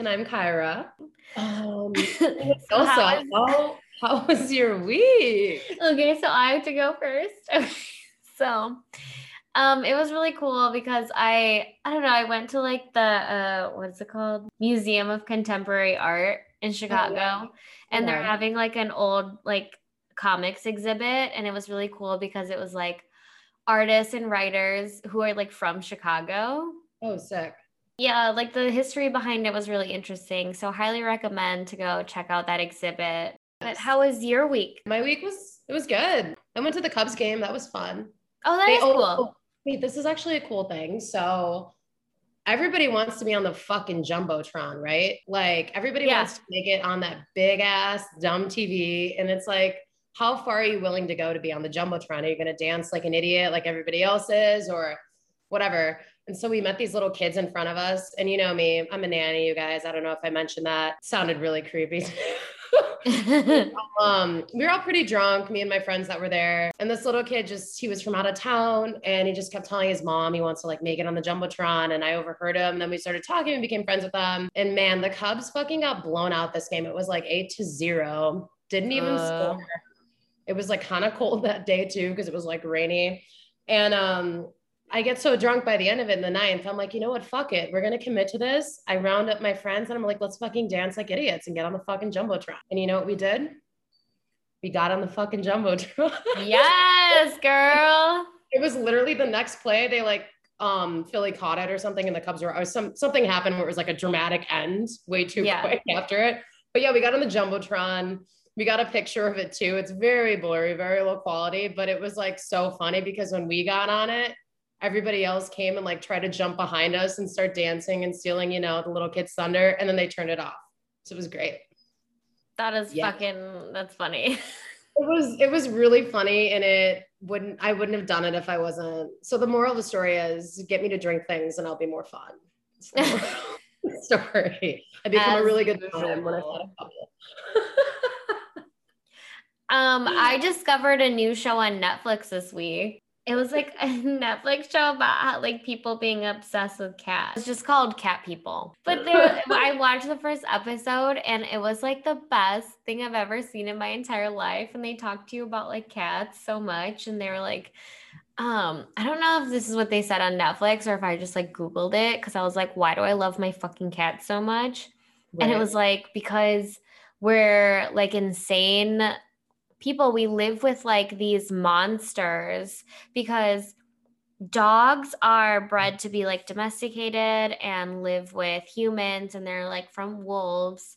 And I'm Kyra. Um, So also, how how, how was your week? Okay, so I have to go first. Okay, so um it was really cool because I I don't know, I went to like the uh what's it called? Museum of Contemporary Art in Chicago. yeah. And they're having like an old like comics exhibit and it was really cool because it was like artists and writers who are like from Chicago. Oh, sick. Yeah, like the history behind it was really interesting. So highly recommend to go check out that exhibit. But how was your week? My week was it was good. I went to the Cubs game. That was fun. Oh, that They is cool. Oh, wait, this is actually a cool thing. So everybody wants to be on the fucking jumbotron, right? Like everybody Yeah. wants to make it on that big ass dumb TV, and it's like, how far are you willing to go to be on the jumbotron? Are you gonna dance like an idiot, like everybody else is, or whatever? And so we met these little kids in front of us, and you know me, I'm a nanny, you guys. I don't know if I mentioned that. Sounded really creepy. um we were all pretty drunk me and my friends that were there and this little kid just he was from out of town and he just kept telling his mom he wants to like make it on the jumbotron and i overheard him And then we started talking and became friends with them and man the cubs fucking got blown out this game it was like eight to zero didn't even Uh. score it was like kind of cold that day too because it was like rainy and um I get so drunk by the end of it in the ninth. I'm like, you know what? Fuck it. We're gonna commit to this. I round up my friends and I'm like, let's fucking dance like idiots and get on the fucking jumbotron. And you know what we did? We got on the fucking jumbotron. yes, girl. it was literally the next play. They like um Philly caught it or something, and the Cubs were or some something happened where it was like a dramatic end way too Yeah. quick after it. But yeah, we got on the jumbotron. We got a picture of it too. It's very blurry, very low quality, but it was like so funny because when we got on it, everybody else came and like tried to jump behind us and start dancing and stealing, you know, the little kid's thunder, and then they turned it off. So it was great. That is Yeah. fucking that's funny. It was it was really funny and it wouldn't I wouldn't have done it if I wasn't. So the moral of the story is get me to drink things and I'll be more fun. It's the moral of the story. I become a really good friend when had a couple. Um, I discovered a new show on Netflix this week. It was like a Netflix show about how like people being obsessed with cats. It's just called Cat People. But there I watched the first episode and it was like the best thing I've ever seen in my entire life. And they talked to you about like cats so much. And they were like, um, I don't know if this is what they said on Netflix or if I just like Googled it because I was like, why do I love my fucking cat so much? And it was like because we're like insane people, we live with like these monsters because dogs are bred to be like domesticated and live with humans and they're like from wolves.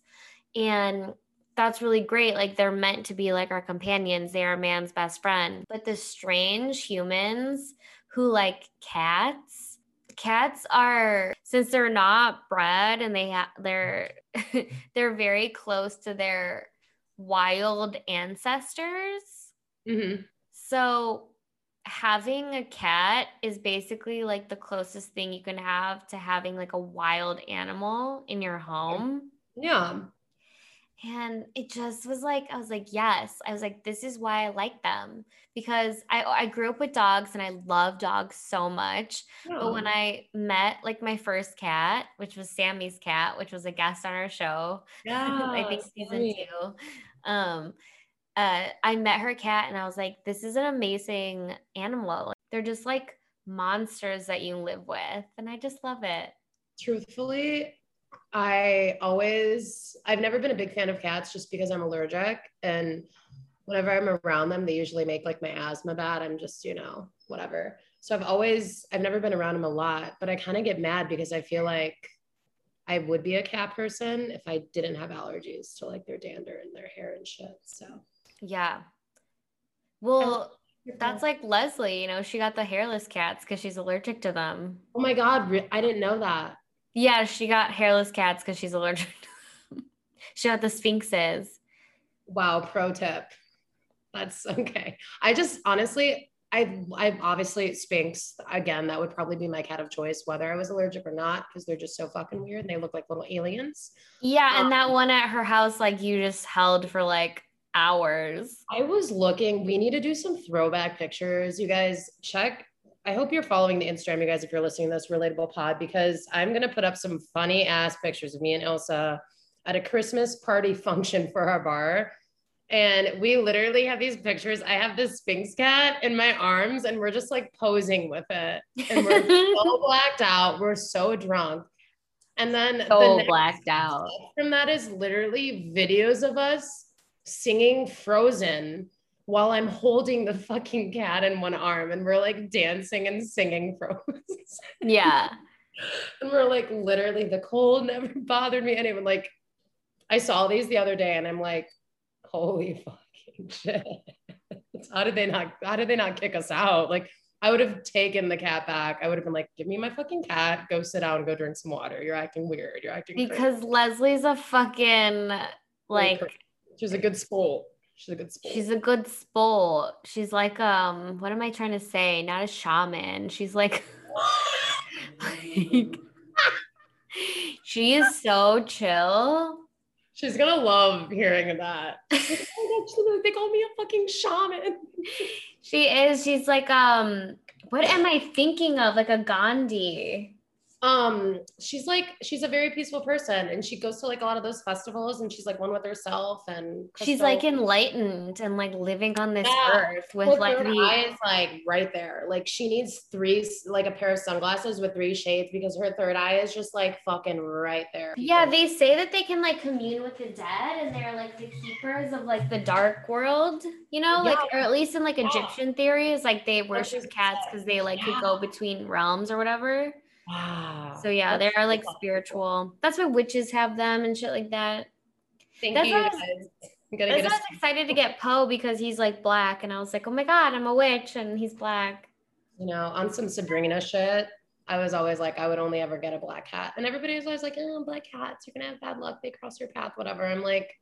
And that's really great. Like they're meant to be like our companions, they are man's best friend. But the strange humans who like cats, cats are since they're not bred and they have they're they're very close to their wild ancestors. Mhm. So having a cat is basically like the closest thing you can have to having like a wild animal in your home. Yeah. And it just was like, I was like, yes. I was like, this is why I like them because I, I grew up with dogs and I love dogs so much. But when I met like my first cat, which was Sammy's cat, which was a guest on our show, I think season Sammy. two. Um, uh, I met her cat and I was like, this is an amazing animal. They're just like monsters that you live with. And I just love it. truthfully, I always, I've never been a big fan of cats just because I'm allergic. And whenever I'm around them, they usually make like my asthma bad. I'm just, you know, whatever. So I've always, I've never been around them a lot, but I kind of get mad because I feel like I would be a cat person if I didn't have allergies to like their dander and their hair and shit. So Yeah. Well, that's like Leslie, you know, she got the hairless cats because she's allergic to them. oh my God, I didn't know that. Yeah, she got hairless cats because she's allergic she got the sphinxes. Wow, pro tip. That's okay. I just honestly, I I obviously Sphinx again. That would probably be my cat of choice, whether I was allergic or not, because they're just so fucking weird. They look like little aliens. Yeah, and that Um, one at her house, like you just held for like hours. I was looking. We need to do some throwback pictures. You guys check I hope you're following the Instagram, you guys, if you're listening to this relatable pod, because I'm going to put up some funny ass pictures of me and Ilsa at a Christmas party function for our bar. And we literally have these pictures. I have this Sphinx cat in my arms, and we're just like posing with it. And we're so blacked out. We're so drunk. And then so the blacked out. From that is literally videos of us singing Frozen while I'm holding the fucking cat in one arm and we're like dancing and singing Frozen. Yeah. and we're like, literally, the cold never bothered me. And even like, I saw these the other day and I'm like, holy fucking shit. how did they not, how did they not kick us out? Like, I would have taken the cat back. I would have been like, give me my fucking cat, go sit down go drink some water. You're acting weird. You're acting because crazy. Leslie's a fucking like she's a good sport. She's a good sport. She's a good sport. She's like um, what am I trying to say? Not a shaman. She's like, like she is so chill. She's gonna love hearing that. oh, they call me a fucking shaman. She is. She's like, um, what am I thinking of? Like a Gandhi um she's like she's a very peaceful person and she goes to like a lot of those festivals and she's like one with herself and Crystal. she's like enlightened and like living on this yeah. earth with like the eyes like right there like she needs three like a pair of sunglasses with three shades because her third eye is just like fucking right there yeah they say that they can like commune with the dead and they're like the keepers of like the dark world you know yeah. like or at least in like egyptian theories like they worship cats because they like yeah. could go between realms or whatever Wow. So yeah, they are like spiritual. That's why witches have them and shit like that. Thank that's you. Why I was, that's why I was excited to get Poe because he's like black, and I was like, oh my god, I'm a witch, and he's black. You know, on some Sabrina shit, I was always like, I would only ever get a black cat, and everybody was always like, oh, black cats, you're gonna have bad luck. They cross your path, whatever. I'm like,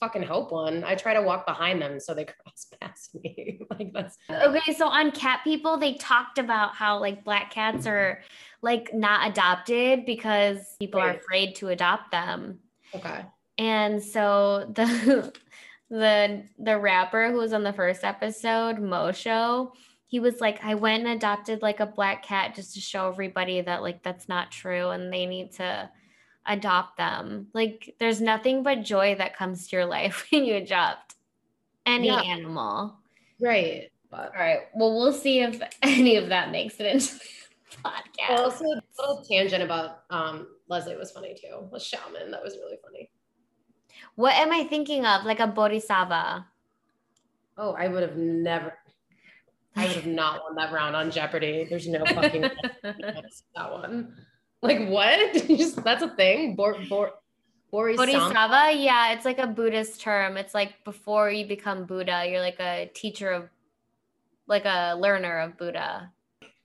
fucking hope one. I try to walk behind them so they cross past me. like that's okay. So on cat people, they talked about how like black cats are like not adopted because people right. are afraid to adopt them. Okay. And so the the the rapper who was on the first episode, Moshow, he was like, I went and adopted like a black cat just to show everybody that like that's not true and they need to adopt them. Like there's nothing but joy that comes to your life when you adopt any yeah. animal. Right. But, All right. Well, we'll see if any of that makes it into the podcast. Well, also a little tangent about um, Leslie was funny too. A shaman that was really funny. What am I thinking of? Like a bodhisattva. Oh, I would have never. I would have not won that round on Jeopardy. There's no fucking that one. Like what? Just, that's a thing. Bor, bor, Bodhisattva, yeah, it's like a Buddhist term. It's like before you become Buddha, you're like a teacher of, like a learner of Buddha.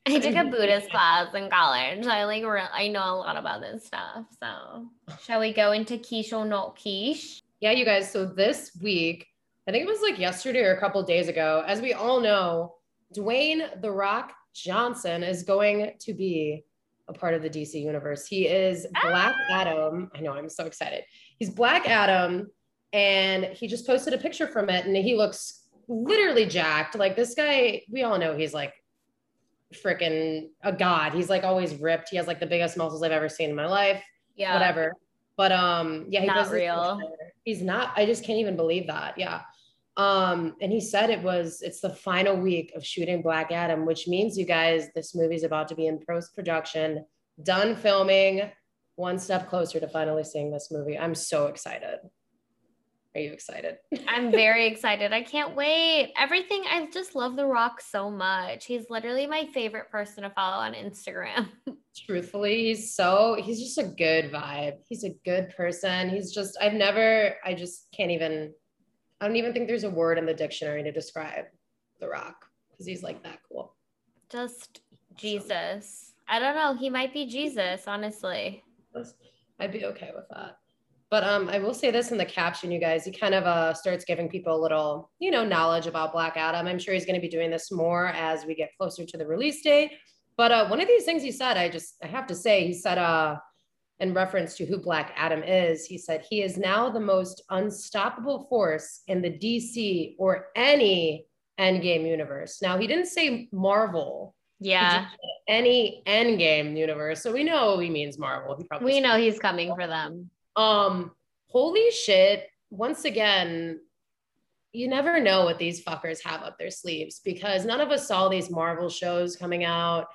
I took a Buddhist class in college. I like, I know a lot about this stuff. So, shall we go into quiche or not quiche? Yeah, you guys. So this week, I think it was like yesterday or a couple days ago, as we all know, Dwayne the Rock Johnson is going to be a part of the DC universe. He is Black ah! Adam. I know, I'm so excited. He's Black Adam, and he just posted a picture from it, and he looks literally jacked. Like this guy, we all know he's like freaking a god. He's like always ripped. He has like the biggest muscles I've ever seen in my life. Yeah. Whatever. But um, yeah, he not real. He's not. I just can't even believe that. Yeah. Um, and he said it was it's the final week of shooting Black Adam, which means you guys, this movie's about to be in post production, done filming, one step closer to finally seeing this movie. I'm so excited. Are you excited? I'm very excited. I can't wait. Everything. I just love The Rock so much. He's literally my favorite person to follow on Instagram. Truthfully, he's so, he's just a good vibe. He's a good person. He's just, I've never, I just can't even I don't even think there's a word in the dictionary to describe The Rock because he's like that cool. Just Jesus. I don't know. He might be Jesus, honestly. I'd be okay with that. But um, I will say this in the caption, you guys. He kind of uh, starts giving people a little, you know, knowledge about Black Adam. I'm sure he's going to be doing this more as we get closer to the release date. But uh, one of these things he said, I just I have to say, he said, uh, in reference to who Black Adam is, he said, he is now the most unstoppable force in the DC or any Endgame universe. Now, he didn't say Marvel, Yeah. Any Endgame universe. So we know he means Marvel. He probably we know he's coming for them. Um, holy shit. Once again, you never know what these fuckers have up their sleeves because none of us saw these Marvel shows coming out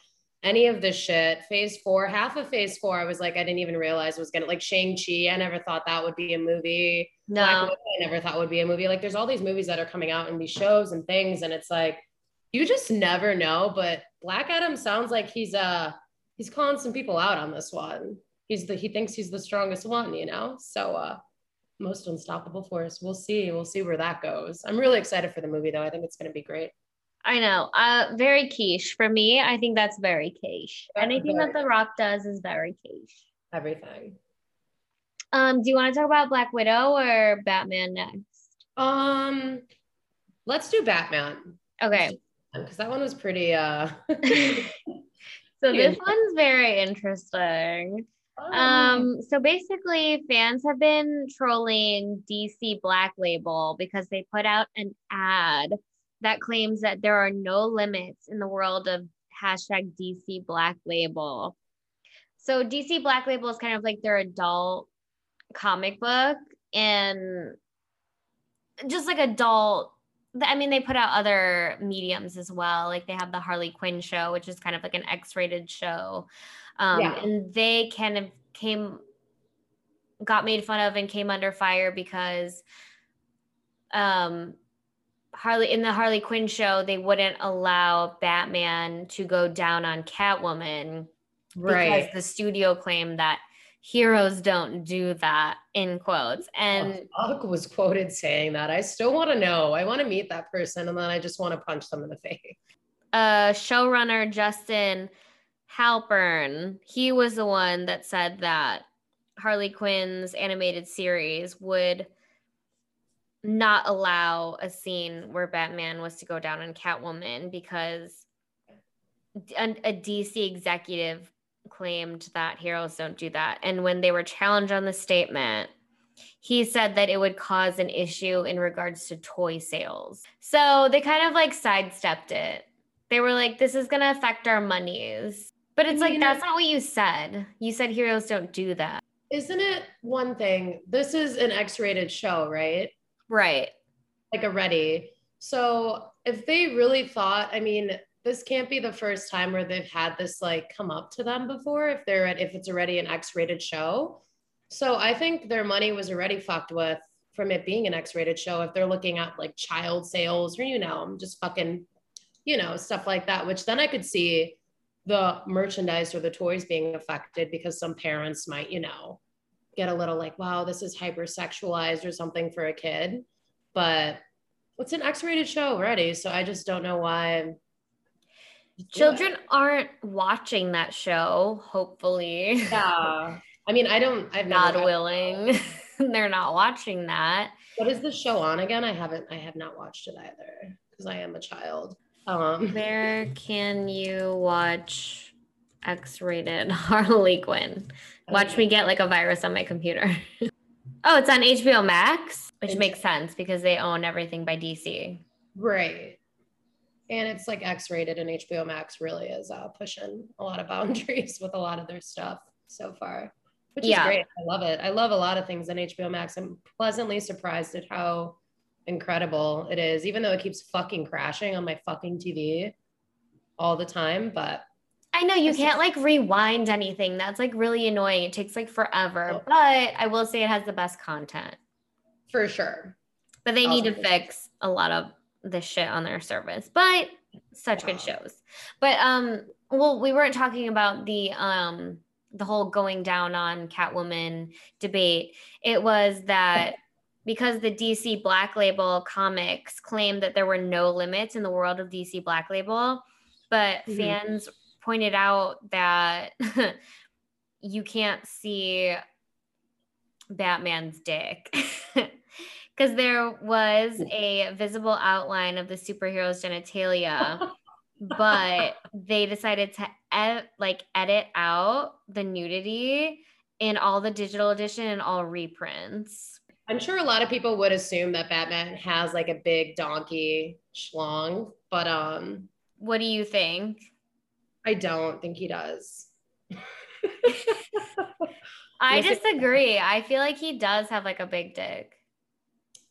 any of this shit. Phase four, half of phase four, I was like, I didn't even realize was gonna like Shang-Chi. I never thought that would be a movie. No, I never thought would be a movie. Like there's all these movies that are coming out and these shows and things, and it's like you just never know. But Black Adam sounds like he's uh he's calling some people out on this one. He's the he thinks he's the strongest one, you know. So uh most unstoppable force. We'll see. We'll see where that goes. I'm really excited for the movie though. I think it's gonna be great. I know. Uh, very quiche for me. I think that's very quiche. That's Anything very that The Rock does is very quiche. Everything. Um, do you want to talk about Black Widow or Batman next? Um, let's do Batman. Okay. Because that one was pretty. uh So this one's very interesting. Oh. Um, so basically, fans have been trolling DC Black Label because they put out an ad that claims that there are no limits in the world of hashtag DC Black Label. So DC Black Label is kind of like their adult comic book and just like adult I mean, they put out other mediums as well. Like they have the Harley Quinn show, which is kind of like an X-rated show, um, yeah. and they kind of came, got made fun of and came under fire because, um, Harley in the Harley Quinn show, they wouldn't allow Batman to go down on Catwoman right. because the studio claimed that heroes don't do that in quotes. And Buck was quoted saying that. I still want to know. I want to meet that person and then I just want to punch them in the face. Uh showrunner Justin Halpern, he was the one that said that Harley Quinn's animated series would not allow a scene where Batman was to go down on Catwoman because a, a DC executive claimed that heroes don't do that. And when they were challenged on the statement, he said that it would cause an issue in regards to toy sales. So they kind of like sidestepped it. They were like, this is going to affect our monies. But it's like, that's not what you said. You said heroes don't do that. Isn't it one thing? This is an X rated show, right? Right. Like a ready. So if they really thought, I mean, this can't be the first time where they've had this like come up to them before if they're at, if it's already an X-rated show. So I think their money was already fucked with from it being an X-rated show if they're looking at like child sales or you know, just fucking, you know, stuff like that, which then I could see the merchandise or the toys being affected because some parents might, you know, get a little like, wow, this is hypersexualized or something for a kid. But it's an X-rated show already, so I just don't know why. Children aren't watching that show. Hopefully, yeah. I mean, I don't. I've not willing. They're not watching that. What is the show on again? I haven't. I have not watched it either because I am a child. Um, Where can you watch X-rated Harley Quinn? Watch me get like a virus on my computer. oh, it's on HBO Max, which makes sense because they own everything by DC. Right. And it's like X rated, and HBO Max really is uh, pushing a lot of boundaries with a lot of their stuff so far, which is yeah. great. I love it. I love a lot of things on HBO Max. I'm pleasantly surprised at how incredible it is, even though it keeps fucking crashing on my fucking TV all the time. But I know you can't like rewind anything. That's like really annoying. It takes like forever, but I will say it has the best content. For sure. But they need to fix a lot of the shit on their service. But such good shows. But um well we weren't talking about the um the whole going down on Catwoman debate. It was that because the DC Black Label comics claimed that there were no limits in the world of DC Black Label, but mm-hmm. fans pointed out that you can't see Batman's dick. Because there was a visible outline of the superhero's genitalia, but they decided to ed- like edit out the nudity in all the digital edition and all reprints. I'm sure a lot of people would assume that Batman has like a big donkey schlong, but um what do you think? I don't think he does. I disagree. I feel like he does have like a big dick.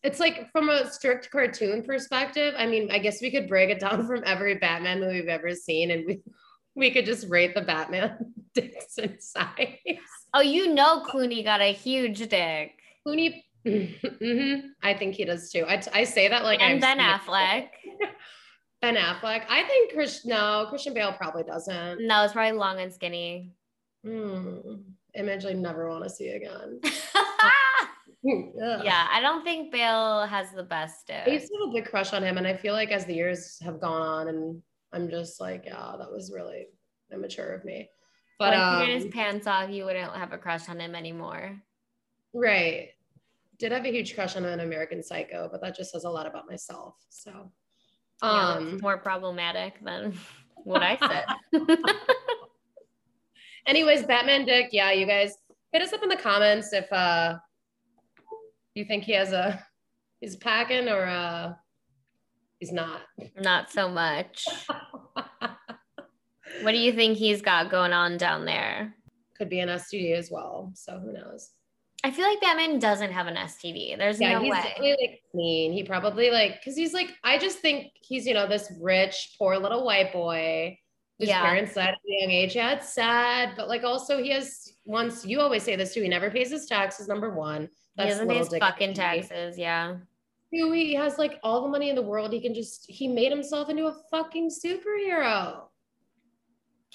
it's like from a strict cartoon perspective. I mean, I guess we could break it down from every Batman movie we've ever seen, and we we could just rate the Batman dicks in size. Oh, you know Clooney got a huge dick. Clooney, mhm, I think he does too. I, I say that like and I've Ben. Affleck. Ben Affleck. I think Chris. No, Christian Bale probably doesn't. No, it's probably long and skinny. Hmm. Image I never want to see again. Yeah, I don't think Bale has the best I used to have a big crush on him, and I feel like as the years have gone on, and I'm just like, yeah, that was really immature of me. But if he get his um, pants off, you wouldn't have a crush on him anymore. right, did have a huge crush on an American Psycho, but that just says a lot about myself. So, Yeah, um, more problematic than what I said. anyways, Batman Dick, yeah, you guys hit us up in the comments if uh you think he has a he's packing or uh he's not. Not so much. What do you think he's got going on down there? Could be an STD as well. So who knows? I feel like Batman doesn't have an STD. There's yeah, no he's way. like clean. He probably like because he's like I just think he's you know this rich poor little white boy. His Yeah. parents died at a young age. Yeah, it's sad, but like also he has once you always say this too. He never pays his taxes. Number one, he doesn't pay his fucking taxes. Yeah. Two, he has like all the money in the world. He can just he made himself into a fucking superhero.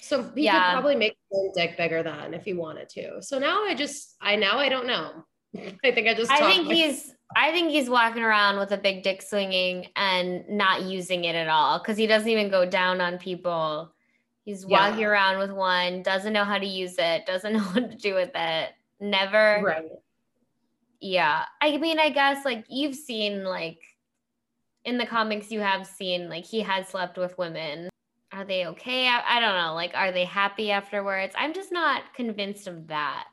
So he Yeah. could probably make his dick bigger than if he wanted to. So now I just I now I don't know. I think I just I think my- he's I think he's walking around with a big dick swinging and not using it at all because he doesn't even go down on people. He's Yeah. walking around with one, doesn't know how to use it, doesn't know what to do with it. Never. right. Yeah. I mean, I guess like you've seen like in the comics you have seen like he has slept with women. Are they okay? I, I don't know. Like, are they happy afterwards? I'm just not convinced of that.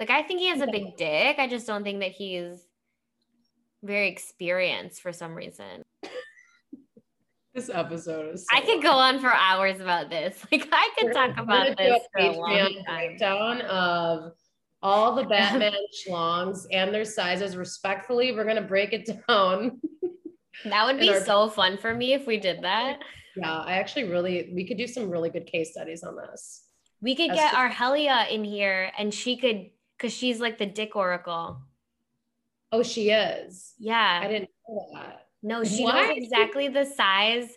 Like, I think he has a big dick. I just don't think that he's very experienced for some reason. This episode is. I could go on for hours about this. Like, I could talk about this for a long time. breakdown of all the Batman schlongs and their sizes respectfully. We're gonna break it down. That would be our- so fun for me if we did that. Yeah, I actually really we could do some really good case studies on this. We could That's get our Helia in here and she could, because she's like the dick oracle. Oh, she is. Yeah. I didn't know that. No, she knows exactly the size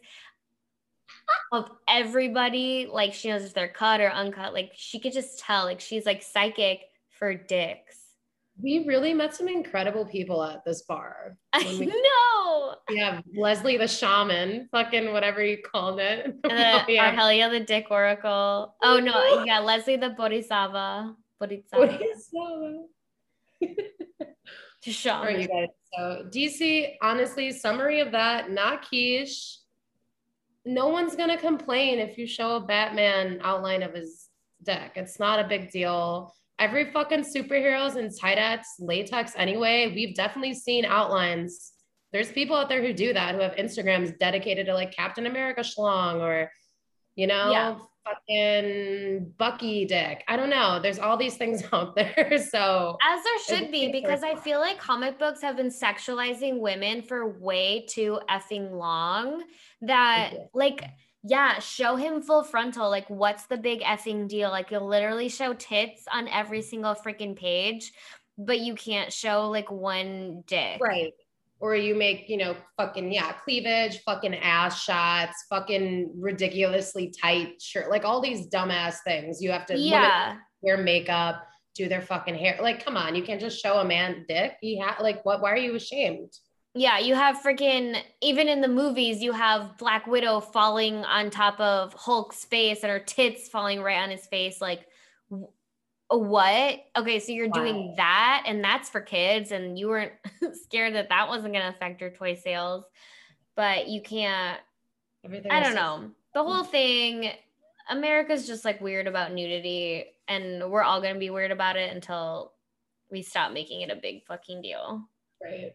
of everybody. Like she knows if they're cut or uncut. Like she could just tell. Like she's like psychic for dicks. We really met some incredible people at this bar. I we- know. Have Leslie the shaman, fucking whatever you called it. And Oh, yeah. our the dick oracle. Oh no, yeah, Leslie the bodhisattva. Bodhisattva. What is that? All right, Shaman. you guys. So DC, honestly, summary of that, not quiche. No one's gonna complain if you show a Batman outline of his deck. It's not a big deal. Every fucking superheroes in tights, latex anyway. We've definitely seen outlines. There's people out there who do that, who have Instagrams dedicated to like Captain America schlong or, you know, Yeah. fucking Bucky dick. I don't know. There's all these things out there. So As there should be, because I feel like comic books have been sexualizing women for way too effing long. That, like, yeah, show him full frontal. Like, what's the big effing deal? Like, you'll literally show tits on every single freaking page, but you can't show like one dick. Right. Or you make, you know, fucking, yeah, cleavage, fucking ass shots, fucking ridiculously tight shirt, like all these dumbass things. You have to Yeah. wear makeup, do their fucking hair. Like, come on, you can't just show a man dick. He ha- like, what? Why are you ashamed? Yeah, you have freaking even in the movies, you have Black Widow falling on top of Hulk's face and her tits falling right on his face. Like, what? Okay, so you're doing Wow. that, and that's for kids, and you weren't scared that that wasn't going to affect your toy sales, but you can't. Everything. I don't know. The whole mm. thing, America's just like weird about nudity, and we're all going to be weird about it until we stop making it a big fucking deal. Right.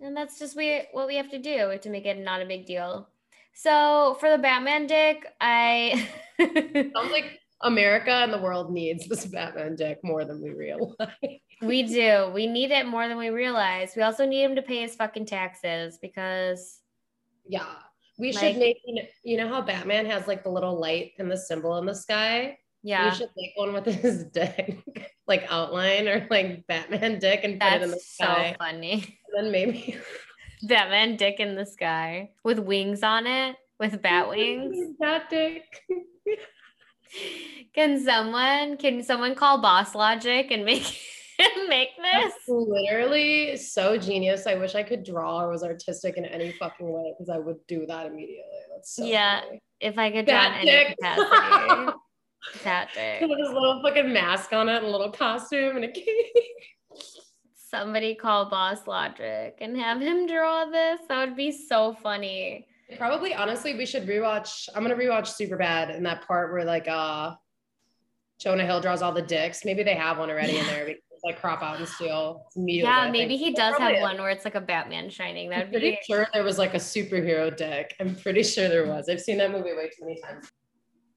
And that's just we what we have to do to make it not a big deal. So for the Batman dick, I Sounds like America and the world needs this Batman dick more than we realize. we do. We need it more than we realize. We also need him to pay his fucking taxes because Yeah. We Like- should make you know, you know how Batman has like the little light and the symbol in the sky? Yeah, We should make one with his dick, like outline or like Batman dick and put it in the sky. that's so funny. And then maybe Batman dick in the sky with wings on it, with bat wings. Bat dick. Can someone can someone call Boss Logic and make make this? That's literally so genius. I wish I could draw or was artistic in any fucking way because I would do that immediately. That's so Yeah. funny. If I could draw in Bat any dick. capacity. Bat dick. With his little fucking mask on it and a little costume and a cape. Somebody call Boss Logic and have him draw this. That would be so funny. Probably, honestly, we should rewatch. I'm gonna rewatch Superbad in that part where like uh Jonah Hill draws all the dicks. Maybe they have one already in there because it's like crop out and steal Yeah, maybe he does have it. one where it's like a Batman shining. I'm That'd pretty be sure there was like a superhero dick. I'm pretty sure there was. I've seen that movie way too many times.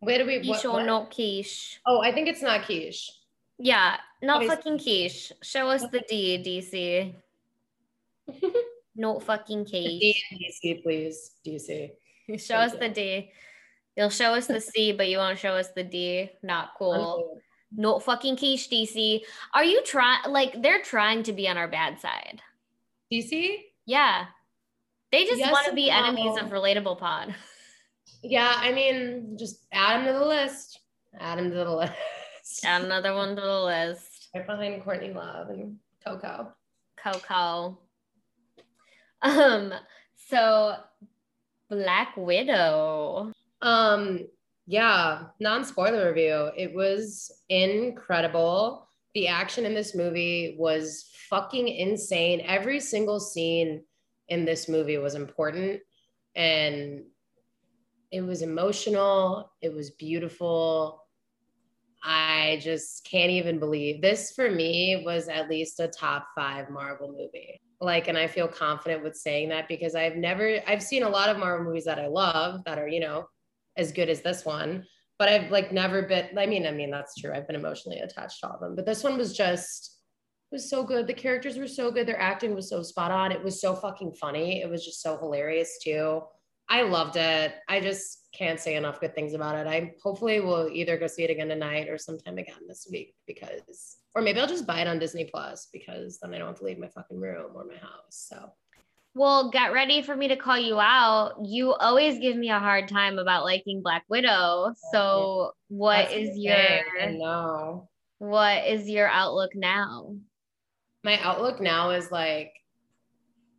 Where do we? What, quiche or what? not quiche. Oh, I think it's not quiche. Yeah, not Obviously. fucking quiche. Show us the D, DC. Not fucking quiche. DC, please. DC. Show us the D. You'll show us the C, but you won't show us the D. Not cool. Not fucking quiche, DC. Are you trying? Like they're trying to be on our bad side. DC? Yeah, they just Yes want to be enemies of relatable pod. Yeah, I mean, just add him to the list. Add him to the list. Add another one to the list. Right behind Courtney Love and Coco. Coco. Um. So, Black Widow. Um, yeah, non-spoiler review. It was incredible. The action in this movie was fucking insane. Every single scene in this movie was important and it was emotional. It was beautiful. I just can't even believe this for me was at least a top five Marvel movie. Like, and I feel confident with saying that because I've never, I've seen a lot of Marvel movies that I love that are, you know, as good as this one, but I've like never been, I mean, I mean, that's true. I've been emotionally attached to all of them, but this one was just, was so good. The characters were so good. Their acting was so spot on. It was so fucking funny. It was just so hilarious too. I loved it. I just can't say enough good things about it. I hopefully will either go see it again tonight or sometime again this week because, or maybe I'll just buy it on Disney Plus because then I don't have to leave my fucking room or my house. So Well, get ready for me to call you out. You always give me a hard time about liking Black Widow. So, what That's is your know. what is your outlook now? My outlook now is like,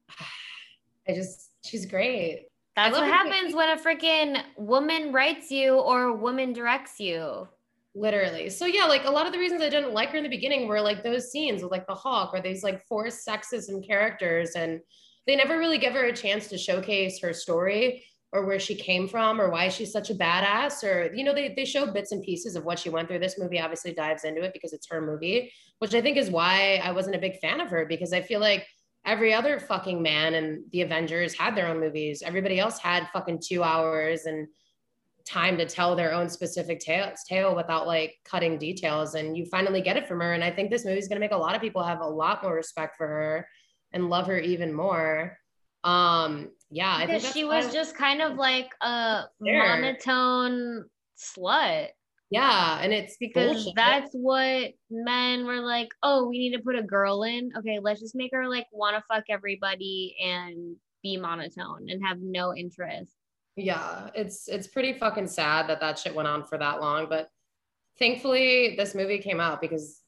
I just, she's great. That's what happens when a freaking woman writes you or a woman directs you. Literally. So yeah, like a lot of the reasons I didn't like her in the beginning were like those scenes with like the hawk or these like forced sexism characters and they never really give her a chance to showcase her story or where she came from or why she's such a badass or you know they, they show bits and pieces of what she went through this movie obviously dives into it because it's her movie which i think is why i wasn't a big fan of her because i feel like every other fucking man and the avengers had their own movies everybody else had fucking two hours and time to tell their own specific tale, tale without like cutting details and you finally get it from her and i think this movie is going to make a lot of people have a lot more respect for her and love her even more um yeah i think Because that's she was just kind of like a There. monotone slut. Yeah and it's Because bullshit. that's what men were like, oh, we need to put a girl in. Okay, let's just make her like want to fuck everybody and be monotone and have no interest. yeah it's it's pretty fucking sad that that shit went on for that long but thankfully this movie came out because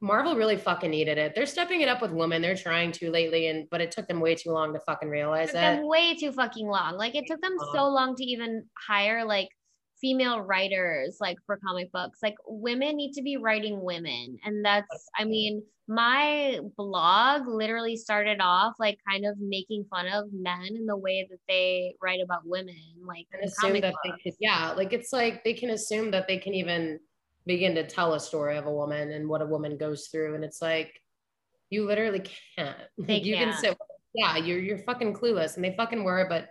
marvel really fucking needed it they're stepping it up with women they're trying to lately and but it took them way too long to fucking realize it them way too fucking long. Like it took them uh-huh. so long to even hire like female writers like for comic books. Like women need to be writing women. And that's I mean, my blog literally started off like kind of making fun of men in the way that they write about women. Like assume comic that books. they could yeah like it's like they can assume that they can even begin to tell a story of a woman and what a woman goes through and it's like you literally can't They you can can't. sit yeah you're you're fucking clueless and they fucking were but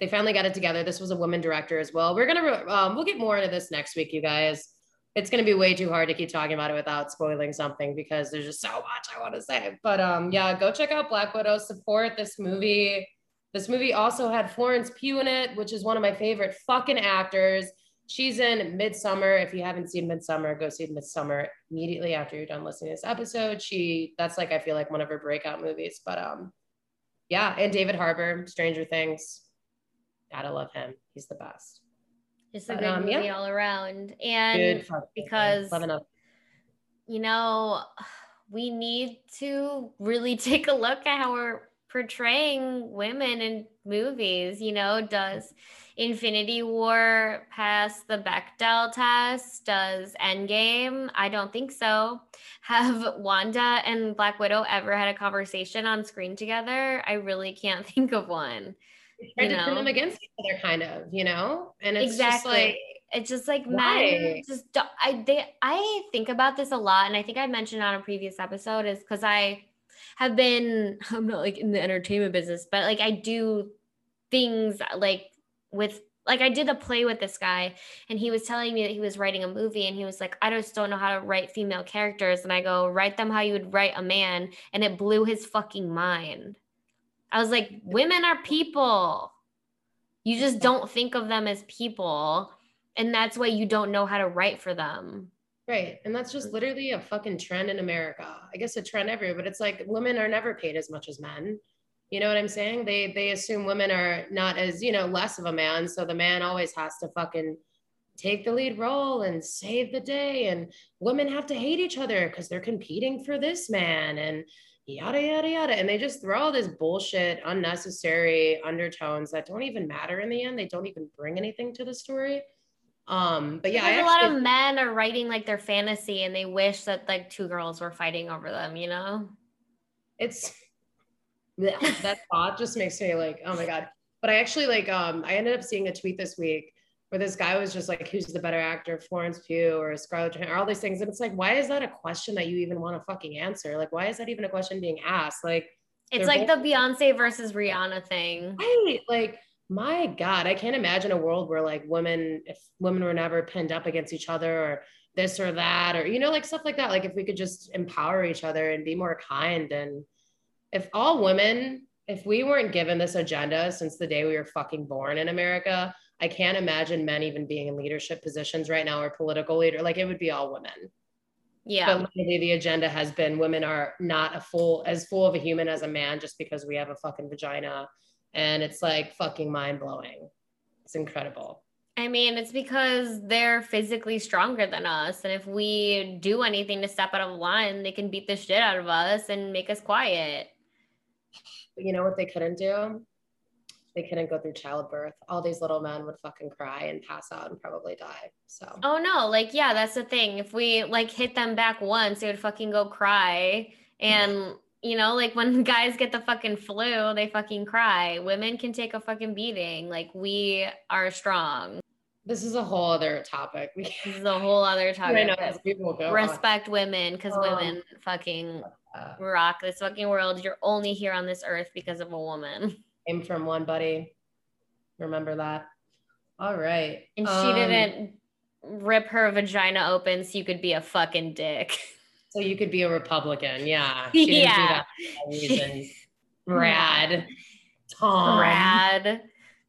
they finally got it together. This was a woman director as well. We're gonna um, we'll get more into this next week, you guys. It's gonna be way too hard to keep talking about it without spoiling something because there's just so much I want to say. But um, yeah, go check out Black Widow. Support this movie. This movie also had Florence Pugh in it, which is one of my favorite fucking actors. She's in Midsommar. If you haven't seen Midsommar, go see Midsommar immediately after you're done listening to this episode. She that's like I feel like one of her breakout movies. But um, yeah, and David Harbour, Stranger Things. Gotta love him. He's the best. It's a but, good um, movie yeah. all around. And because you know, we need to really take a look at how we're portraying women in movies. You know, does Infinity War pass the Bechdel test? Does Endgame? I don't think so. Have Wanda and Black Widow ever had a conversation on screen together? I really can't think of one. Try to turn them against each other, kind of, you know? And it's exactly. just like it's just like men just I they I think about this a lot, and I think I mentioned on a previous episode is because I have been I'm not like in the entertainment business, but like I do things uh, like with like I did a play with this guy and he was telling me that he was writing a movie and he was like, I just don't know how to write female characters. And I go, write them how you would write a man. And it blew his fucking mind. I was like, women are people. You just don't think of them as people. And that's why you don't know how to write for them. Right. And that's just literally a fucking trend in America. I guess a trend everywhere, but it's like women are never paid as much as men. You know what I'm saying? They they assume women are not as, you know, less of a man. So the man always has to fucking take the lead role and save the day. And women have to hate each other because they're competing for this man and yada yada yada. And they just throw all this bullshit, unnecessary undertones that don't even matter in the end. They don't even bring anything to the story. Um, but yeah, a lot of men are writing like their fantasy and they wish that like two girls were fighting over them, you know? It's that thought just makes me like, oh my God. But I actually like um I ended up seeing a tweet this week where this guy was just like, who's the better actor, Florence Pugh or Scarlett Johansson, or all these things. And it's like, why is that a question that you even want to fucking answer? Like, why is that even a question being asked? Like it's like both- the Beyonce versus Rihanna thing. Right. Like my god i can't imagine a world where like women if women were never pinned up against each other or this or that or you know like stuff like that like if we could just empower each other and be more kind and if all women if we weren't given this agenda since the day we were fucking born in america i can't imagine men even being in leadership positions right now or political leader like it would be all women yeah but literally the agenda has been women are not a full as full of a human as a man just because we have a fucking vagina and it's like fucking mind blowing. It's incredible. I mean, it's because they're physically stronger than us. And if we do anything to step out of line, they can beat the shit out of us and make us quiet. But you know what they couldn't do? They couldn't go through childbirth. All these little men would fucking cry and pass out and probably die. So, oh no, like, yeah, that's the thing. If we like hit them back once, they would fucking go cry. And you know, like when guys get the fucking flu, they fucking cry. Women can take a fucking beating. Like we are strong. This is a whole other topic. this is a whole other topic. I know, go Respect on. women because um, women fucking rock this fucking world. You're only here on this earth because of a woman. Came from one buddy. Remember that. All right. And um, she didn't rip her vagina open so you could be a fucking dick. So you could be a Republican. Yeah. yeah. Brad, Tom, Brad,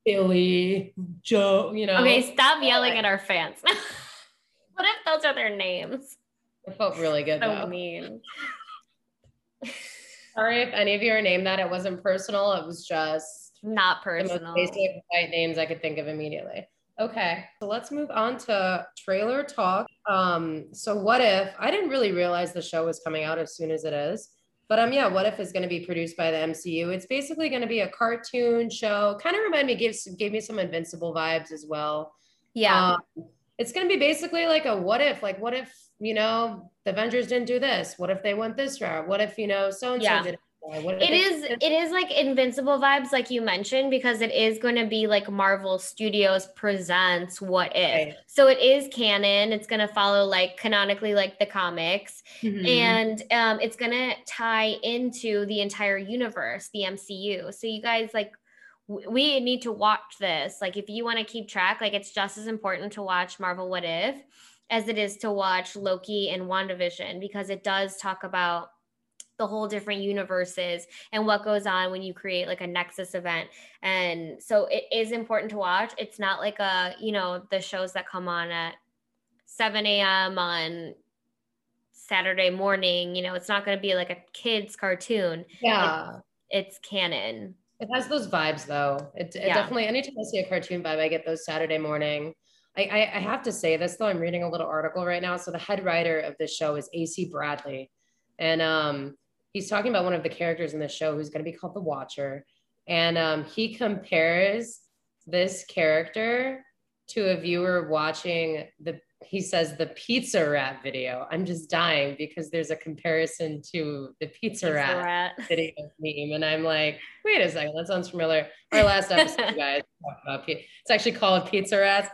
Billy, Joe, you know. Okay, stop yelling at our fans. what if those are their names? It felt really good. So though. mean. Sorry if any of you are named that. It wasn't personal. It was just not personal. The most basic names I could think of immediately. Okay, so let's move on to trailer talk. Um, so what if I didn't really realize the show was coming out as soon as it is, but um, yeah, what if is going to be produced by the MCU? It's basically going to be a cartoon show. Kind of remind me, gave gave me some Invincible vibes as well. Yeah, um, it's going to be basically like a what if, like what if you know the Avengers didn't do this? What if they went this route? What if you know so and so did it, it is it is like invincible vibes like you mentioned because it is going to be like marvel studios presents what if okay. so it is canon it's going to follow like canonically like the comics mm-hmm. and um, it's going to tie into the entire universe the mcu so you guys like we need to watch this. Like, if you want to keep track, like, it's just as important to watch Marvel What If as it is to watch Loki and WandaVision because it does talk about the whole different universes and what goes on when you create like a nexus event. And so it is important to watch. It's not like a you know the shows that come on at 7 a.m on saturday morning you know it's not going to be like a kids cartoon. Yeah. It's, it's canon it has those vibes though. It, it yeah. definitely anytime i see a cartoon vibe i get those saturday morning. I, I, I have to say this though i'm reading a little article right now. So the head writer of this show is ac bradley. And um he's talking about one of the characters in the show who's going to be called the Watcher, and um, he compares this character to a viewer watching the he says the pizza rat video. I'm just dying because there's a comparison to the pizza, pizza rat, rat, video meme. And I'm like, wait a second, that sounds familiar. Our last episode, guys, about it's actually called Pizza Rats.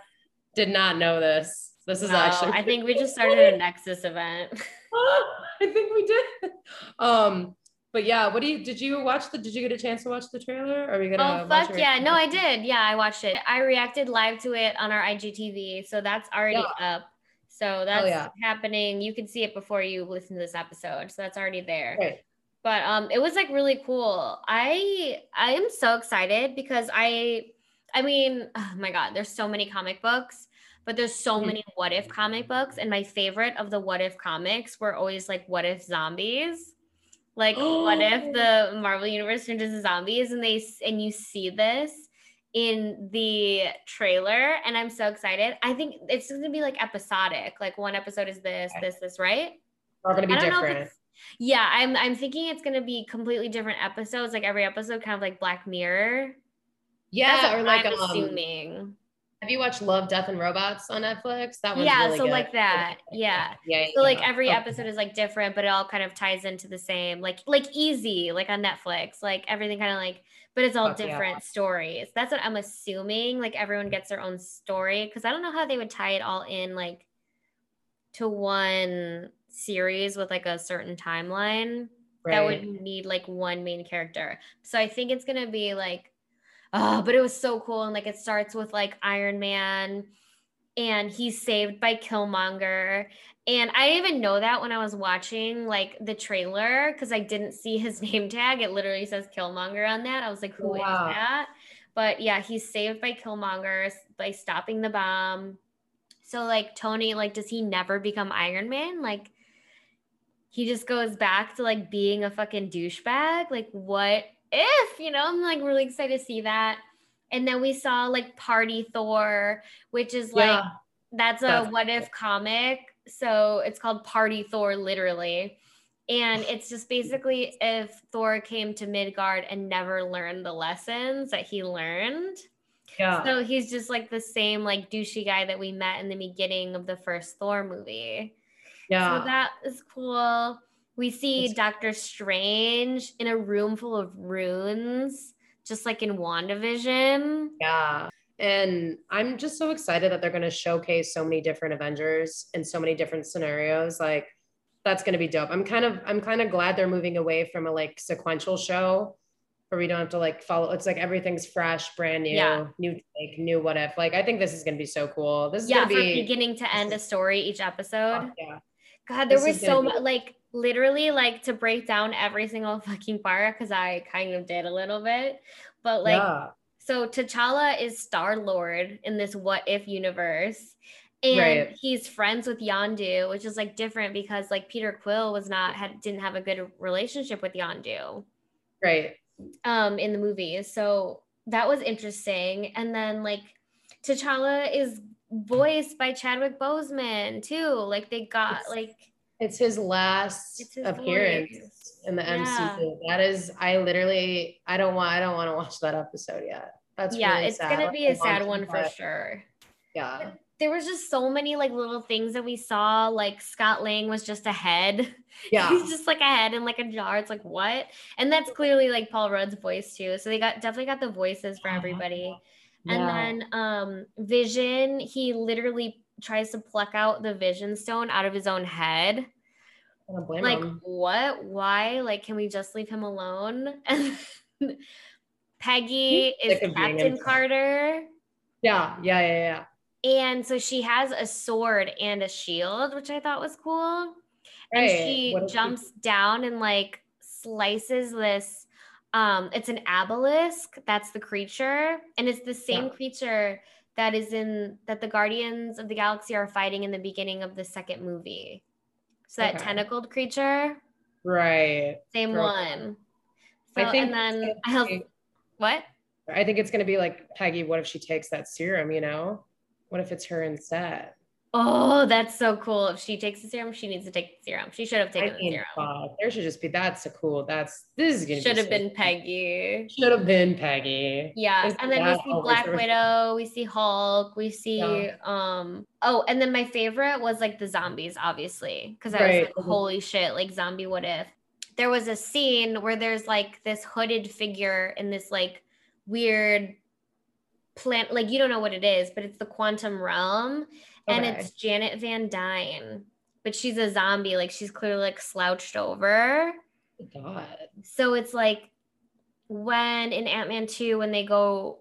Did not know this. This is actually I think we just started a Nexus event. I think we did. Um, but yeah, what do you did you watch the did you get a chance to watch the trailer? Are we gonna Oh fuck yeah. No, I did. Yeah, I watched it. I reacted live to it on our IGTV. So that's already yeah. up. So that's yeah. happening. You can see it before you listen to this episode. So that's already there. Right. But um it was like really cool. I I am so excited because I I mean, oh my god, there's so many comic books but there's so mm-hmm. many what if comic books and my favorite of the what if comics were always like what if zombies like what if the marvel universe turned into zombies and they and you see this in the trailer and i'm so excited. I think it's going to be like episodic. Like one episode is this this this right? Are going to be different. yeah i'm i'm thinking it's going to be completely different episodes. Like every episode kind of like black mirror. Yeah or like i'm um, assuming have you watched Love, Death, and Robots on Netflix? That one. Yeah, really so good. like that. Yeah. Yeah. So like every episode is like different, but it all kind of ties into the same, like like easy, like on Netflix, like everything kind of like, but it's all different yeah. stories. That's what I'm assuming. Like everyone gets their own story because I don't know how they would tie it all in like to one series with like a certain timeline. Right. That would need like one main character. So I think it's gonna be like oh, but it was so cool. And like it starts with like Iron Man and he's saved by Killmonger. And I didn't even know that when I was watching like the trailer because I didn't see his name tag. It literally says Killmonger on that. I was like, who wow. is that? But yeah, he's saved by Killmonger by stopping the bomb. So like Tony, like, does he never become Iron Man? Like he just goes back to like being a fucking douchebag. Like what if, you know, I'm like really excited to see that. And then we saw like Party Thor, which is like yeah, that's a that's what if comic. So it's called Party Thor literally. And it's just basically if Thor came to Midgard and never learned the lessons that he learned. Yeah. So he's just like the same like douchey guy that we met in the beginning of the first Thor movie. Yeah. So that is cool. We see it's- Doctor Strange in a room full of runes, just like in WandaVision. Yeah. And I'm just so excited that they're going to showcase so many different Avengers in so many different scenarios. Like, that's going to be dope. I'm kind of, I'm kind of glad they're moving away from a like sequential show where we don't have to like follow. It's like everything's fresh, brand new, yeah. new take, new what if. Like, I think this is going to be so cool. This is yeah, going to be beginning to end a story each episode. Yeah. God, there was so much like literally like to break down every single fucking part because I kind of did a little bit. But like yeah. so T'Challa is Star Lord in this what if universe. And right. he's friends with Yondu, which is like different because like Peter Quill was not had didn't have a good relationship with Yondu. Right. Um in the movies. So that was interesting. And then like T'Challa is voiced by Chadwick Boseman too. Like they got it's, like it's his last it's his appearance voice. in the yeah. MCU. That is, I literally, I don't want, I don't want to watch that episode yet. That's yeah, really it's sad. gonna be a sad one for sure. Yeah. There was just so many like little things that we saw. Like Scott Lang was just a head. Yeah. He's just like a head in like a jar. It's like what? And that's clearly like Paul Rudd's voice too. So they got definitely got the voices for uh-huh. everybody. Yeah. And then um Vision, he literally tries to pluck out the vision stone out of his own head. like him. what? Why? Like, can we just leave him alone? And Peggy is Captain Carter. Yeah, yeah, yeah, yeah. And so she has a sword and a shield, which I thought was cool. And she if she- jumps down and like slices this. Um, it's an obelisk. That's the creature, and it's the same Yeah. creature that is in that the Guardians of the Galaxy are fighting in the beginning of the second movie. So that Okay. tentacled creature, Right. same Girl. one. So I think and then I be- what? I think it's gonna be like Peggy. What if she takes that serum? You know, what if it's her instead? Oh, that's so cool. If she takes the serum, she needs to take the serum. She should have I taken the serum. fuck, there should just be. That's a cool. That's this is gonna Should be have been Peggy. Should have been Peggy. Yeah, Isn't and then we see Black Widow, we see Hulk, we see Yeah. um oh, and then my favorite was like the zombies, obviously, because I Right. was like, holy shit, like zombie, what if? There was a scene where there's like this hooded figure in this like weird plant, like you don't know what it is, but it's the quantum realm, and Okay. it's Janet Van Dyne, but she's a zombie, like she's clearly like slouched over. Oh, God. So it's like when in Ant Man 2, when they go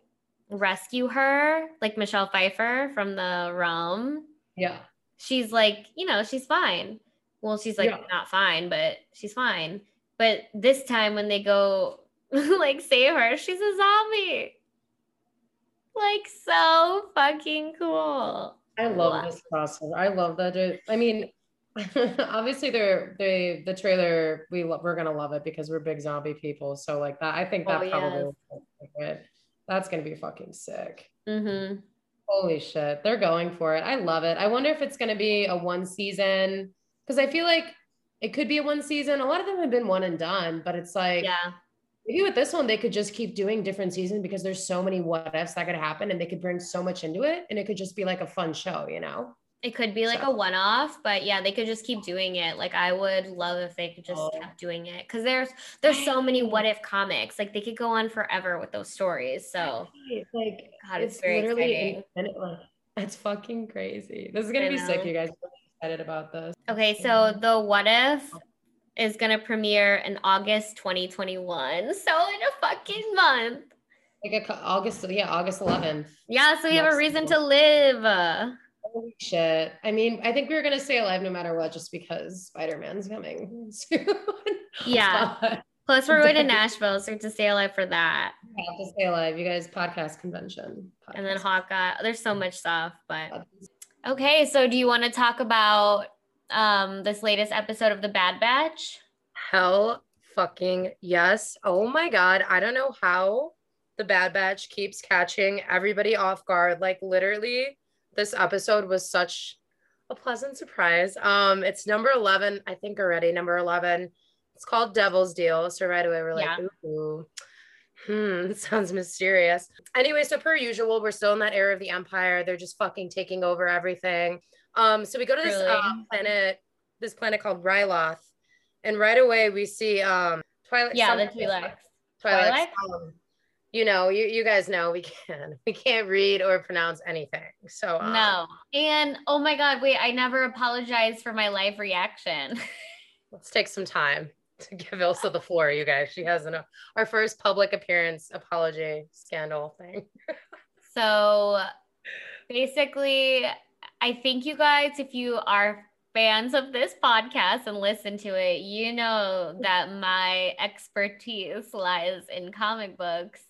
rescue her, like Michelle Pfeiffer from the realm, Yeah. she's like, you know, she's fine. Well, she's like, Yeah. not fine, but she's fine. But this time when they go like save her, she's a zombie. Like so fucking cool. I love this crossover. I love that. it- I mean, obviously, they're they the trailer. We lo- we're gonna love it because we're big zombie people. So like that, I think that Oh, probably yes. That's gonna be fucking sick. Mm-hmm. Holy shit, they're going for it. I love it. I wonder if it's gonna be a one season because I feel like it could be a one season. A lot of them have been one and done, but it's like Yeah. Maybe with this one they could just keep doing different seasons because there's so many what ifs that could happen and they could bring so much into it and it could just be like a fun show, you know? It could be like So- a one off, but yeah, they could just keep doing it. Like I would love if they could just Oh. keep doing it because there's there's so many what if comics. Like they could go on forever with those stories. So it's like God, it's it's, very literally exciting. infinite, it's fucking crazy. This is gonna I be sick, you guys. I'm excited about this. okay, so the what if is gonna premiere in August 2021. So in a fucking month. Like a, August, yeah, August 11th. Yeah, so we have a reason month. to live. Holy shit. I mean, I think we were gonna stay alive no matter what, just because Spider-Man's coming soon. Yeah. Plus we're going to Nashville, so we have to stay alive for that. have to stay alive. You guys, podcast convention. And then Hawkeye. There's so much stuff, but Okay, so do you want to talk about um this latest episode of The Bad Batch? Hell fucking yes. Oh my God. I don't know how the Bad Batch keeps catching everybody off guard. Like, literally, this episode was such a pleasant surprise. Um, It's number 11, I think already, number 11. It's called Devil's Deal. So, right away, we're like, Yeah. ooh. Hmm, sounds mysterious. Anyway, so per usual, we're still in that era of the Empire. They're just fucking taking over everything. Um, so we go to this uh, planet, this planet called Ryloth, and right away we see um Twilight. Yeah, the Twi'leks. Twilight. Twilight? um, you know, you you guys know we can we can't read or pronounce anything. So um, No. And oh my god, wait, I never apologized for my live reaction. let's take some time to give Ilsa the floor, you guys. She has an our first public appearance apology scandal thing. So basically, I think you guys, if you are fans of this podcast and listen to it, you know that my expertise lies in comic books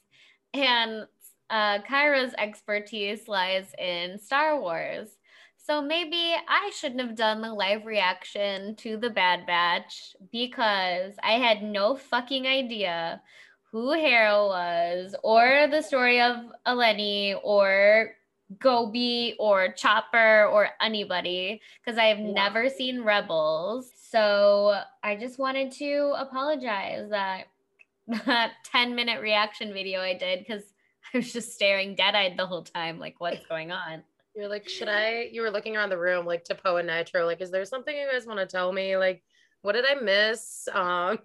and uh, Kyra's expertise lies in Star Wars. So maybe I shouldn't have done the live reaction to the Bad Batch because I had no fucking idea who Hera was, or the story of Eleni, or Gobi, or Chopper, or anybody, because I have Yeah. never seen Rebels. So I just wanted to apologize that that 10 minute reaction video I did because I was just staring dead eyed the whole time, like, what's going on? You're like, should I? You were looking around the room like to Poe and Nitro, like, is there something you guys want to tell me? Like, what did I miss? Um,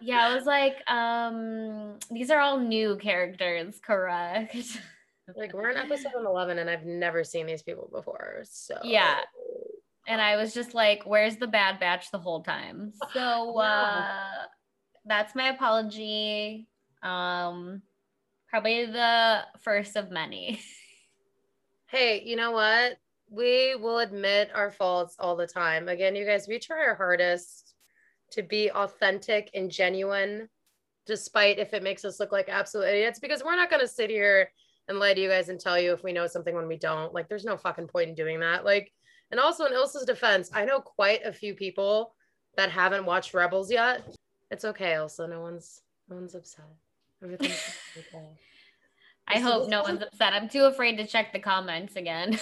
Yeah, I was like, um, these are all new characters, correct? Like we're in episode 11 and I've never seen these people before. So Yeah. and I was just like, "Where's the Bad Batch?" the whole time. So uh, Yeah. that's my apology. Um, Probably the first of many. Hey, you know what? We will admit our faults all the time. Again, you guys, we try our hardest to be authentic and genuine, despite if it makes us look like absolute idiots, because we're not going to sit here and lie to you guys and tell you if we know something when we don't. Like, there's no fucking point in doing that. Like, and also in Ilsa's defense, I know quite a few people that haven't watched Rebels yet. It's okay, Ilsa. No one's no one's upset. Everything's okay. I hope no one's upset. I'm too afraid to check the comments again.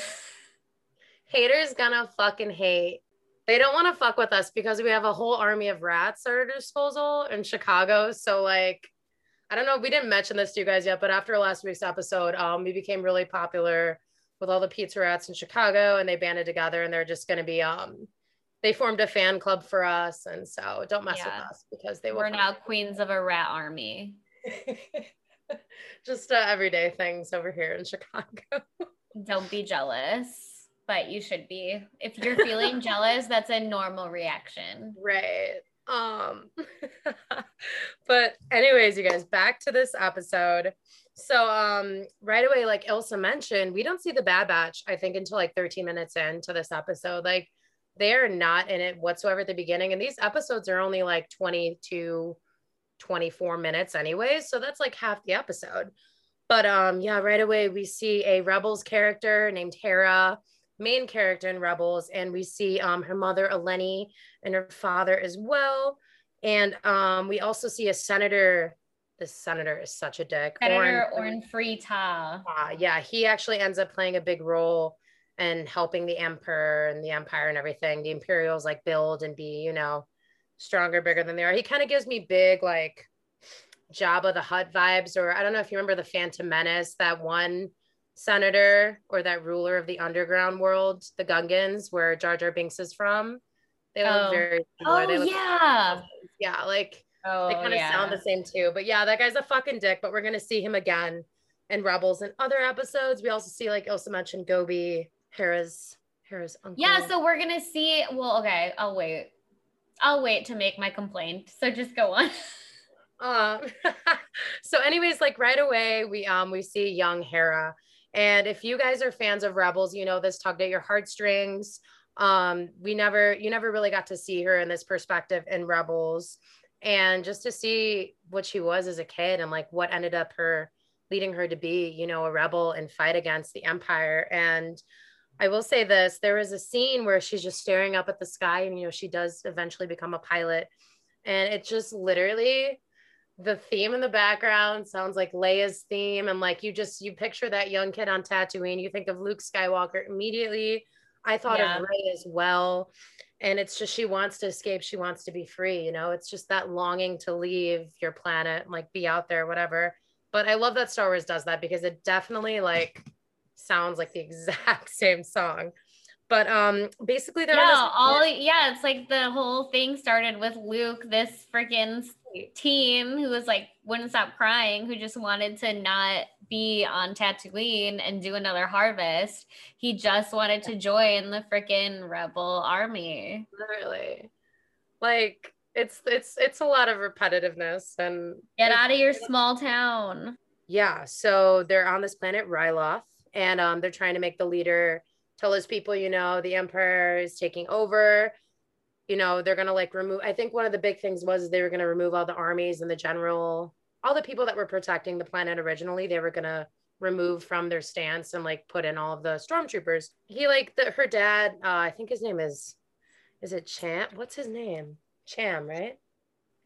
Haters gonna fucking hate. They don't want to fuck with us because we have a whole army of rats at our disposal in Chicago. So like, I don't know. We didn't mention this to you guys yet, but after last week's episode, um, we became really popular with all the pizza rats in Chicago, and they banded together, and they're just gonna be um, they formed a fan club for us, and so don't mess Yeah. with us because they. We're now queens of a rat army. just uh, everyday things over here in Chicago. Don't be jealous, but you should be. If you're feeling jealous, that's a normal reaction. Right. Anyways, you guys, back to this episode. So um right away, like Ilsa mentioned, we don't see the Bad Batch, I think, until like 13 minutes into this episode. Like they are not in it whatsoever at the beginning. And these episodes are only like 20 to 24 minutes anyways. So that's like half the episode. But um, yeah, right away we see a Rebels character named Hera, main character in Rebels, and we see um her mother Eleni and her father as well. And um, we also see a senator. This senator is such a dick. Senator Orrin- Freeta. uh, yeah, he actually ends up playing a big role and helping the emperor and the empire and everything. The Imperials like build and be, you know, stronger, bigger than they are. He kind of gives me big like Jabba the Hutt vibes, or I don't know if you remember the Phantom Menace, that one senator or that ruler of the underground world, the Gungans, where Jar Jar Binks is from. They look Oh. very similar. Oh look- yeah. yeah, like Oh they kind of yeah. sound the same too. But yeah, that guy's a fucking dick. But we're gonna see him again in Rebels and other episodes. We also see like Ilsa mentioned Gobi, Hera's Hera's uncle. Yeah, so we're gonna see. Well, okay, I'll wait. I'll wait to make my complaint. So just go on. um so anyways, like right away we um we see young Hera. And if you guys are fans of Rebels, you know this tugged at your heartstrings. Um, we never you never really got to see her in this perspective in Rebels. And just to see what she was as a kid and like what ended up her leading her to be, you know, a rebel and fight against the empire. And I will say this there was a scene where she's just staring up at the sky, and you know, she does eventually become a pilot. And it just literally the theme in the background sounds like Leia's theme. And like you just you picture that young kid on Tatooine, you think of Luke Skywalker immediately. I thought Yeah. of Rey as well. And it's just she wants to escape, she wants to be free, you know, it's just that longing to leave your planet and like be out there, whatever. But I love that Star Wars does that because it definitely like sounds like the exact same song. But um basically they're yeah, this- all yeah, it's like the whole thing started with Luke, this freaking team who was like wouldn't stop crying, who just wanted to not be on Tatooine and do another harvest. He just wanted to join the freaking rebel army. literally like it's it's it's a lot of repetitiveness and Get out of your small town. yeah so they're on this planet ryloth and um they're trying to make the leader tell his people you know the emperor is taking over you know they're gonna like remove i think one of the big things was they were gonna remove all the armies and the general all the people that were protecting the planet originally they were gonna remove from their stance and like put in all of the stormtroopers he like the her dad uh i think his name is is it cham what's his name cham right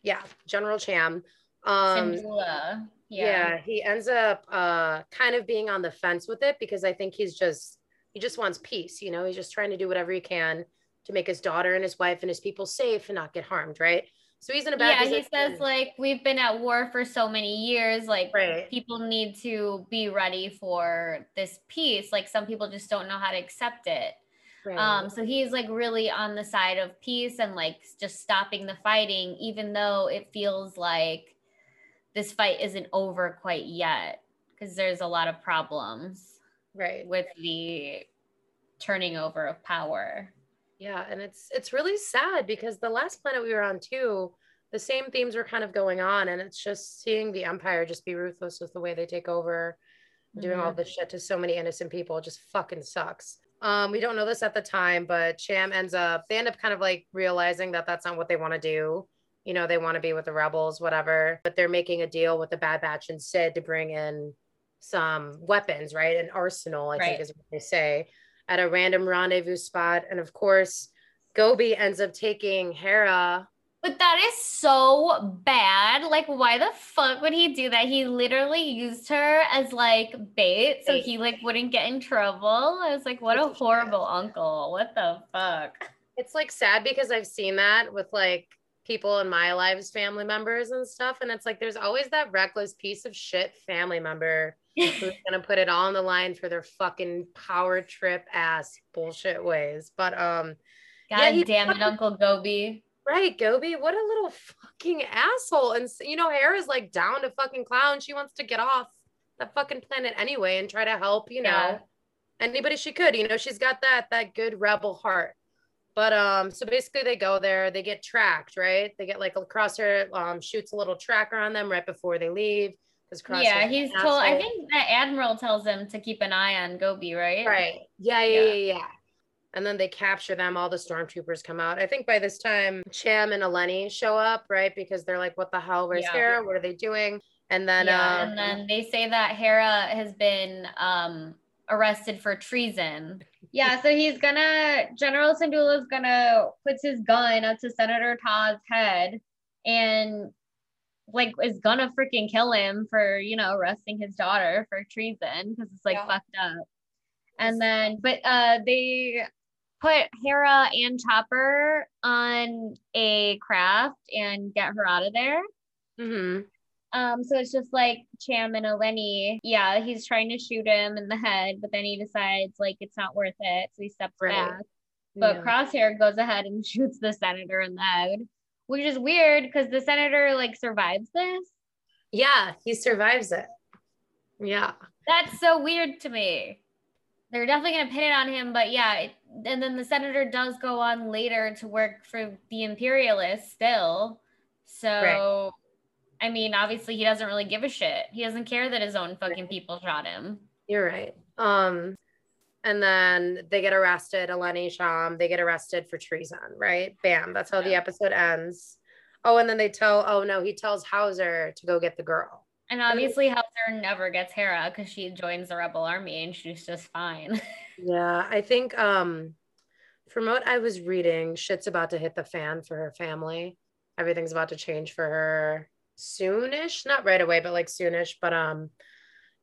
yeah general cham um yeah. Yeah. he ends up uh kind of being on the fence with it because i think he's just he just wants peace you know he's just trying to do whatever he can to make his daughter and his wife and his people safe and not get harmed right? So he's in a bad Yeah, he says like we've been at war for so many years, like right. people need to be ready for this peace. Like some people just don't know how to accept it. right. Um, so he's like really on the side of peace and like just stopping the fighting, even though it feels like this fight isn't over quite yet, because there's a lot of problems right with the turning over of power. yeah and it's it's really sad because the last planet we were on too the same themes were kind of going on. And it's just seeing the Empire just be ruthless with the way they take over, doing all Mhm. this shit to so many innocent people just fucking sucks. Um, we don't know this at the time, but Cham ends up, they end up kind of like realizing that that's not what they want to do. You know, they want to be with the rebels, whatever, but they're making a deal with the Bad Batch and Cid to bring in some weapons, right? An arsenal, I Right. think is what they say, at a random rendezvous spot. And of course, Gobi ends up taking Hera. But that is so bad. Like, why the fuck would he do that? He literally used her as like bait so he like wouldn't get in trouble. I was like, what a That's what she horrible uncle. What the fuck? It's like sad because I've seen that with like people in my lives, family members and stuff. And it's like there's always that reckless piece of shit family member who's gonna put it all on the line for their fucking power trip ass bullshit ways. But um God Yeah, he damn it, Uncle Gobi. Right, Gobi, what a little fucking asshole. And you know, Hera's like down to fucking clown. She wants to get off that fucking planet anyway and try to help, you know, Yeah. anybody she could. You know, she's got that that good rebel heart. But um, so basically they go there, they get tracked, right? They get like a crosshair um shoots a little tracker on them right before they leave. Because Yeah, he's told. I think the admiral tells him to keep an eye on Gobi, right? Right. Yeah, yeah, Yeah. yeah, yeah. And then they capture them. All the stormtroopers come out. I think by this time, Cham and Eleni show up, right? Because they're like, "What the hell? Where's Yeah. Hera? What are they doing?" And then, yeah, um, and then they say that Hera has been um arrested for treason. Yeah, so he's gonna General Syndulla's gonna puts his gun up to Senator Taa's head and like is gonna freaking kill him for you know arresting his daughter for treason because it's like Yeah. fucked up. And then but uh they put Hera and Chopper on a craft and get her out of there. mm-hmm. Um, so it's just like Cham and Eleni. Yeah, he's trying to shoot him in the head, but then he decides like it's not worth it, so he steps Right. back. But Yeah. Crosshair goes ahead and shoots the senator in the head, which is weird because the senator like survives this. yeah, he survives it. Yeah, That's so weird to me. They're definitely gonna pin it on him, but yeah, it, and then the senator does go on later to work for the imperialists still. So, I mean, obviously he doesn't really give a shit. He doesn't care that his own fucking people shot him. you're right. Um, and then they get arrested. Eleni, Sham, they get arrested for treason. Right? Bam. That's how the episode ends. Oh, and then they tell. Oh no, he tells Hauser to go get the girl. And obviously, Hauser never gets Hera because she joins the rebel army and she's just fine. Yeah, I think um from what I was reading, shit's about to hit the fan for her family. Everything's about to change for her soonish, not right away, but like soonish. But um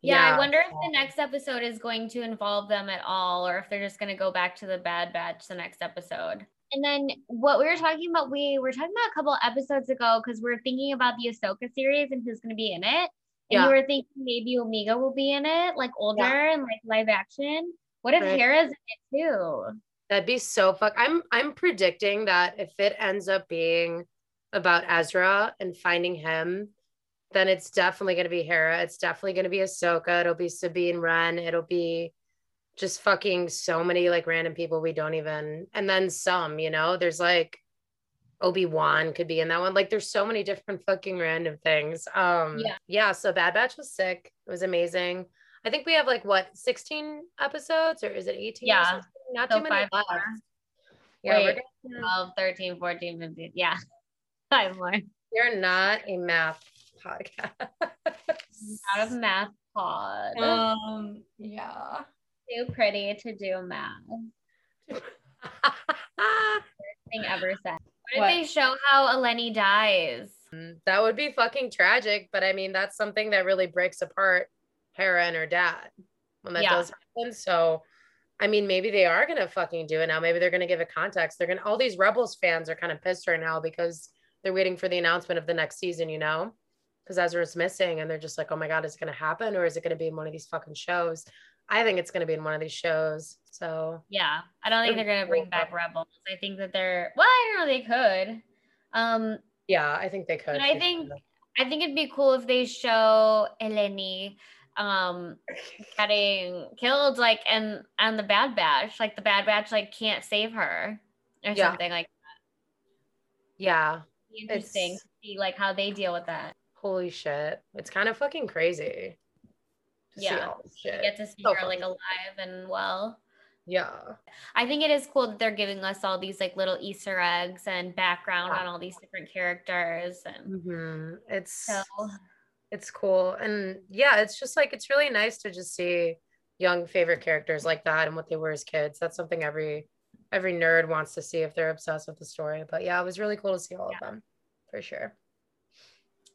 yeah, I wonder if the next episode is going to involve them at all or if they're just going to go back to the Bad Batch the next episode. And then what we were talking about, we were talking about a couple episodes ago because we are thinking about the Ahsoka series and who's going to be in it. And Yeah. you were thinking maybe Omega will be in it, like older and like live action. What if Right. Hera's in it too? That'd be so fuck. I'm I'm predicting that if it ends up being about Ezra and finding him, then it's definitely gonna be Hera. It's definitely gonna be Ahsoka. It'll be Sabine Wren. It'll be just fucking so many like random people we don't even and then some, you know, there's like Obi-Wan could be in that one. Like there's so many different fucking random things. Um Yeah. yeah, so Bad Batch was sick. It was amazing. I think we have like what 16 episodes or is it 18? Yeah. Not So too many left. more. Yeah, we're Wait. gonna- 12, 13, 14, 15. Yeah. Five more. You're not a math podcast. Out of math pod. um, yeah. Too pretty to do math. Thing ever said. What if they show how Eleni dies? that would be fucking tragic, but I mean, that's something that really breaks apart Hera and her dad when that Yeah. does happen. So, I mean, maybe they are gonna fucking do it now. Maybe they're gonna give it context. They're gonna. All these Rebels fans are kind of pissed right now because they're waiting for the announcement of the next season. You know, because Ezra's missing, and they're just like, oh my god, is it gonna happen, or is it gonna be in one of these fucking shows? I think it's gonna be in one of these shows. So Yeah. I don't think They're they're gonna bring back Rebels. I think that they're well, I don't know they could. Um yeah, I think they could. I think I think it'd be cool if they show Eleni um getting killed like and and the bad batch like the bad batch like can't save her or Yeah. something like Yeah. interesting It's- to see like how they deal with that. Holy shit. It's kind of fucking crazy. to see Yeah. shit. Get to see So her like alive and well. Yeah. I think it is cool that they're giving us all these like little Easter eggs and background Yeah. on all these different characters. And hmm It's so it's cool. And yeah, it's just like it's really nice to just see young favorite characters like that and what they were as kids. That's something every every nerd wants to see if they're obsessed with the story. But yeah, it was really cool to see all of them for sure.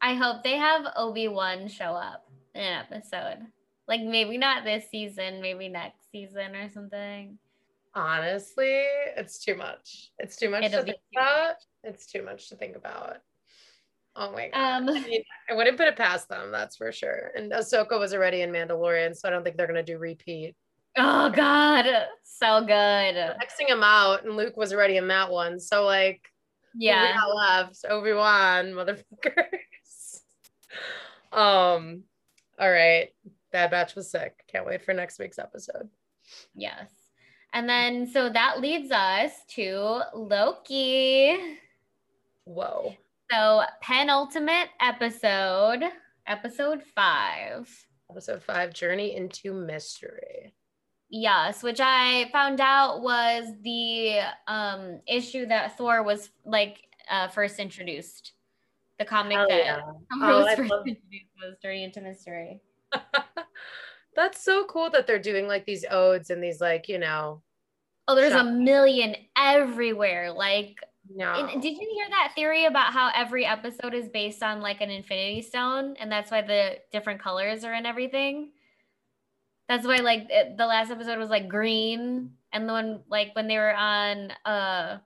I hope they have Obi-Wan show up in an episode. Like maybe not this season, maybe next season or something. Honestly, it's too much. It's too much It'll to think too about. It's too much to think about. Oh my god. Um I, mean, I wouldn't put it past them, that's for sure. And Ahsoka was already in Mandalorian, so I don't think they're gonna do repeat. oh god, so good. Xing him out, and Luke was already in that one. So like Yeah. left Obi Wan, motherfuckers. um, all right. Bad Batch was sick. Can't wait for next week's episode. Yes. And then so that leads us to Loki. Whoa. So penultimate episode, episode five. Episode five Journey into Mystery. Yes, which I found out was the um issue that Thor was like uh first introduced. The comic Hell that yeah. Oh, was first love- introduced was Journey into Mystery. That's so cool that they're doing like these odes and these like, you know, Oh, there's a million everywhere. Like, no. and did you hear that theory about how every episode is based on like an infinity stone and that's why the different colors are in everything? That's why like it, the last episode was like green and the one like when they were on uh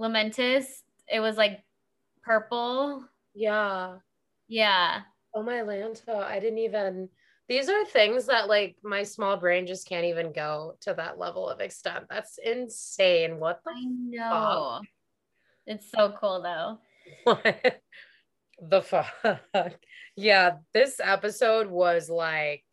Lamentis, it was like purple. yeah. Yeah. Oh my Lanta. I didn't even these are things that like my small brain just can't even go to that level of extent. That's insane. What the I know. It's so cool though. What the fuck? Yeah, this episode was like,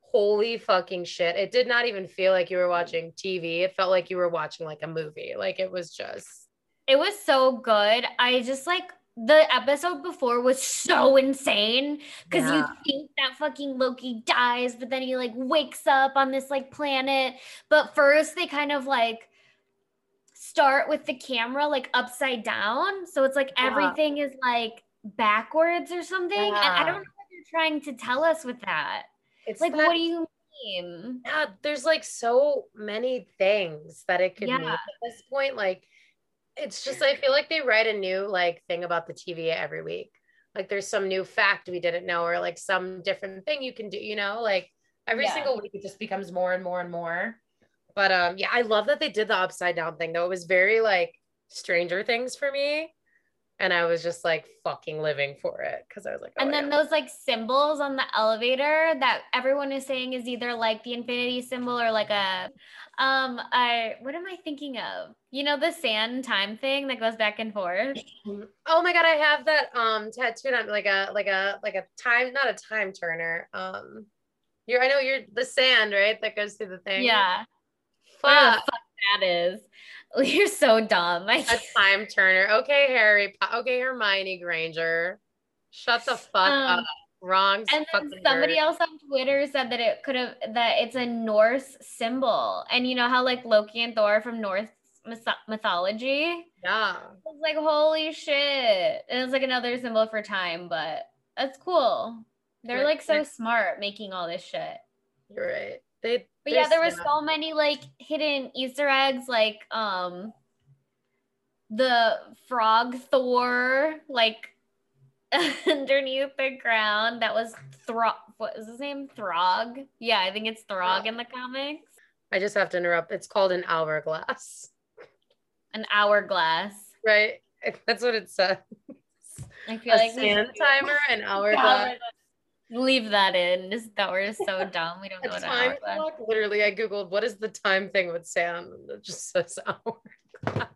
holy fucking shit. It did not even feel like you were watching TV. It felt like you were watching like a movie. Like it was just, It was so good. I just like the episode before was so insane because Yeah. you think that fucking Loki dies, but then he like wakes up on this like planet. But first, they kind of like start with the camera like upside down. So it's like Yeah. everything is like backwards or something. And I Yeah. don't know what you're trying to tell us with that. it's Like, that- what do you mean? yeah, there's like so many things that it could mean at this point. Like, it's just, I feel like they write a new like thing about the TVA every week. Like, there's some new fact we didn't know, or like some different thing you can do, you know, like every Yeah. single week it just becomes more and more and more. But um, yeah, I love that they did the upside down thing though. It was very like Stranger Things for me. And I was just like fucking living for it because I was like, oh and then those like symbols on the elevator that everyone is saying is either like the infinity symbol or like a um I what am I thinking of? You know the sand time thing that goes back and forth. Oh my god, I have that um tattooed on like a like a like a time not a time turner. Um you're I know you're the sand, right? That goes through the thing. Yeah. Fuck fuck that is. You're so dumb. I a time turner. Okay, Harry. Po- Okay, Hermione Granger. Shut the fuck Um, up. Wrong. and then somebody else on Twitter said that it could have that it's a Norse symbol. And you know how like Loki and Thor are from Norse myth- mythology? Yeah. I was like, holy shit. And it was like another symbol for time, but that's cool. They're like so smart making all this shit. You're right. They But yeah, there was so many like hidden Easter eggs, like um the frog Thor, like underneath the ground. That was Throg. What is his name? Throg. Yeah, I think it's Throg in the comics. I just have to interrupt. It's called an hourglass. An hourglass. Right? That's what it says. I feel A like sand timer an hourglass. Leave that in. Just that we're so dumb. We don't know what time clock. Literally, I googled what is the time thing with Sam, and it just says hourglass.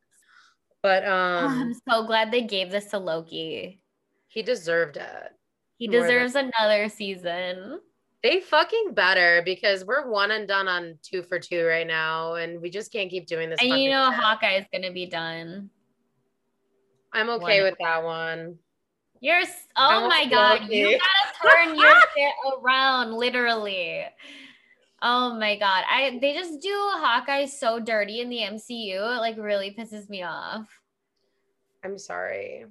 But Oh, I'm um, so glad they gave this to Loki. he deserved it. He More than- deserves another season. They fucking better because we're one and done on two for two right now, and we just can't keep doing this. And you know shit. Hawkeye's gonna be done. I'm okay One. with that one. You're oh my god, you gotta turn your shit around, literally. Oh my god. I they just do Hawkeye so dirty in the MCU. It like really pisses me off. I'm sorry.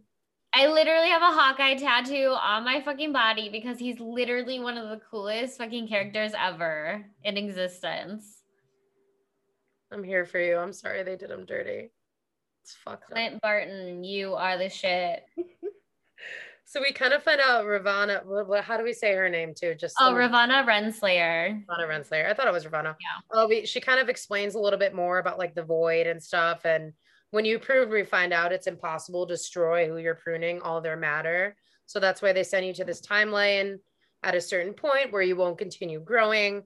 I literally have a Hawkeye tattoo on my fucking body because he's literally one of the coolest fucking characters ever in existence. I'm here for you. I'm sorry they did him dirty. It's fucked up. Clint Barton, you are the shit. So we kind of find out Ravana. What, what, how do we say her name too? Just Oh, so- Ravana Renslayer. Ravana Renslayer. I thought it was Ravana. Yeah. Oh, we, she kind of explains a little bit more about like the void and stuff. And when you prune, we find out it's impossible to destroy who you're pruning, all their matter. So that's why they send you to this timeline at a certain point where you won't continue growing.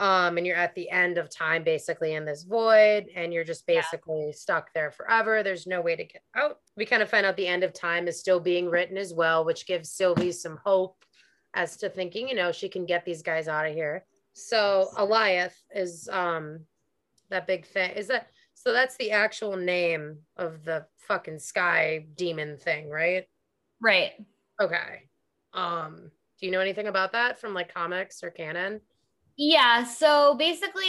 Um, and you're at the end of time basically in this void, and you're just Yeah. basically stuck there forever. There's no way to get out. We kind of find out the end of time is still being written as well, which gives Sylvie some hope as to thinking, you know, she can get these guys out of here. So Alioth is um that big thing. Is that so that's the actual name of the fucking sky demon thing, right? Right. Okay. Um, do you know anything about that from like comics or canon? Yeah, so basically,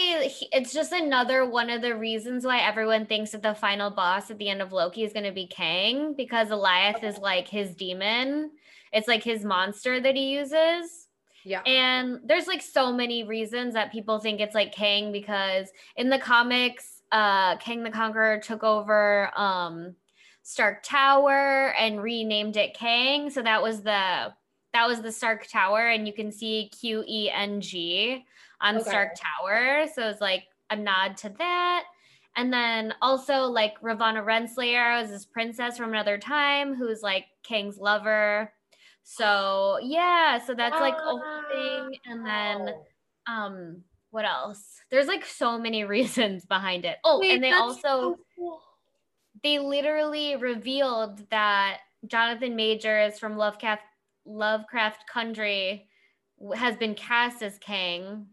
it's just another one of the reasons why everyone thinks that the final boss at the end of Loki is going to be Kang because Alioth is like his demon. It's like his monster that he uses. Yeah. And there's like so many reasons that people think it's like Kang because in the comics, uh Kang the Conqueror took over um Stark Tower and renamed it Kang. So that was the that was the Stark Tower and you can see Q E N G on Okay. Stark Tower. So it's like a nod to that. And then also like Ravana Renslayer was this princess from another time who's like Kang's lover. So yeah, so that's like a whole thing. And then um what else there's like so many reasons behind it oh Wait, and they also so cool. they literally revealed that jonathan majors from lovecraft lovecraft country has been cast as Kang.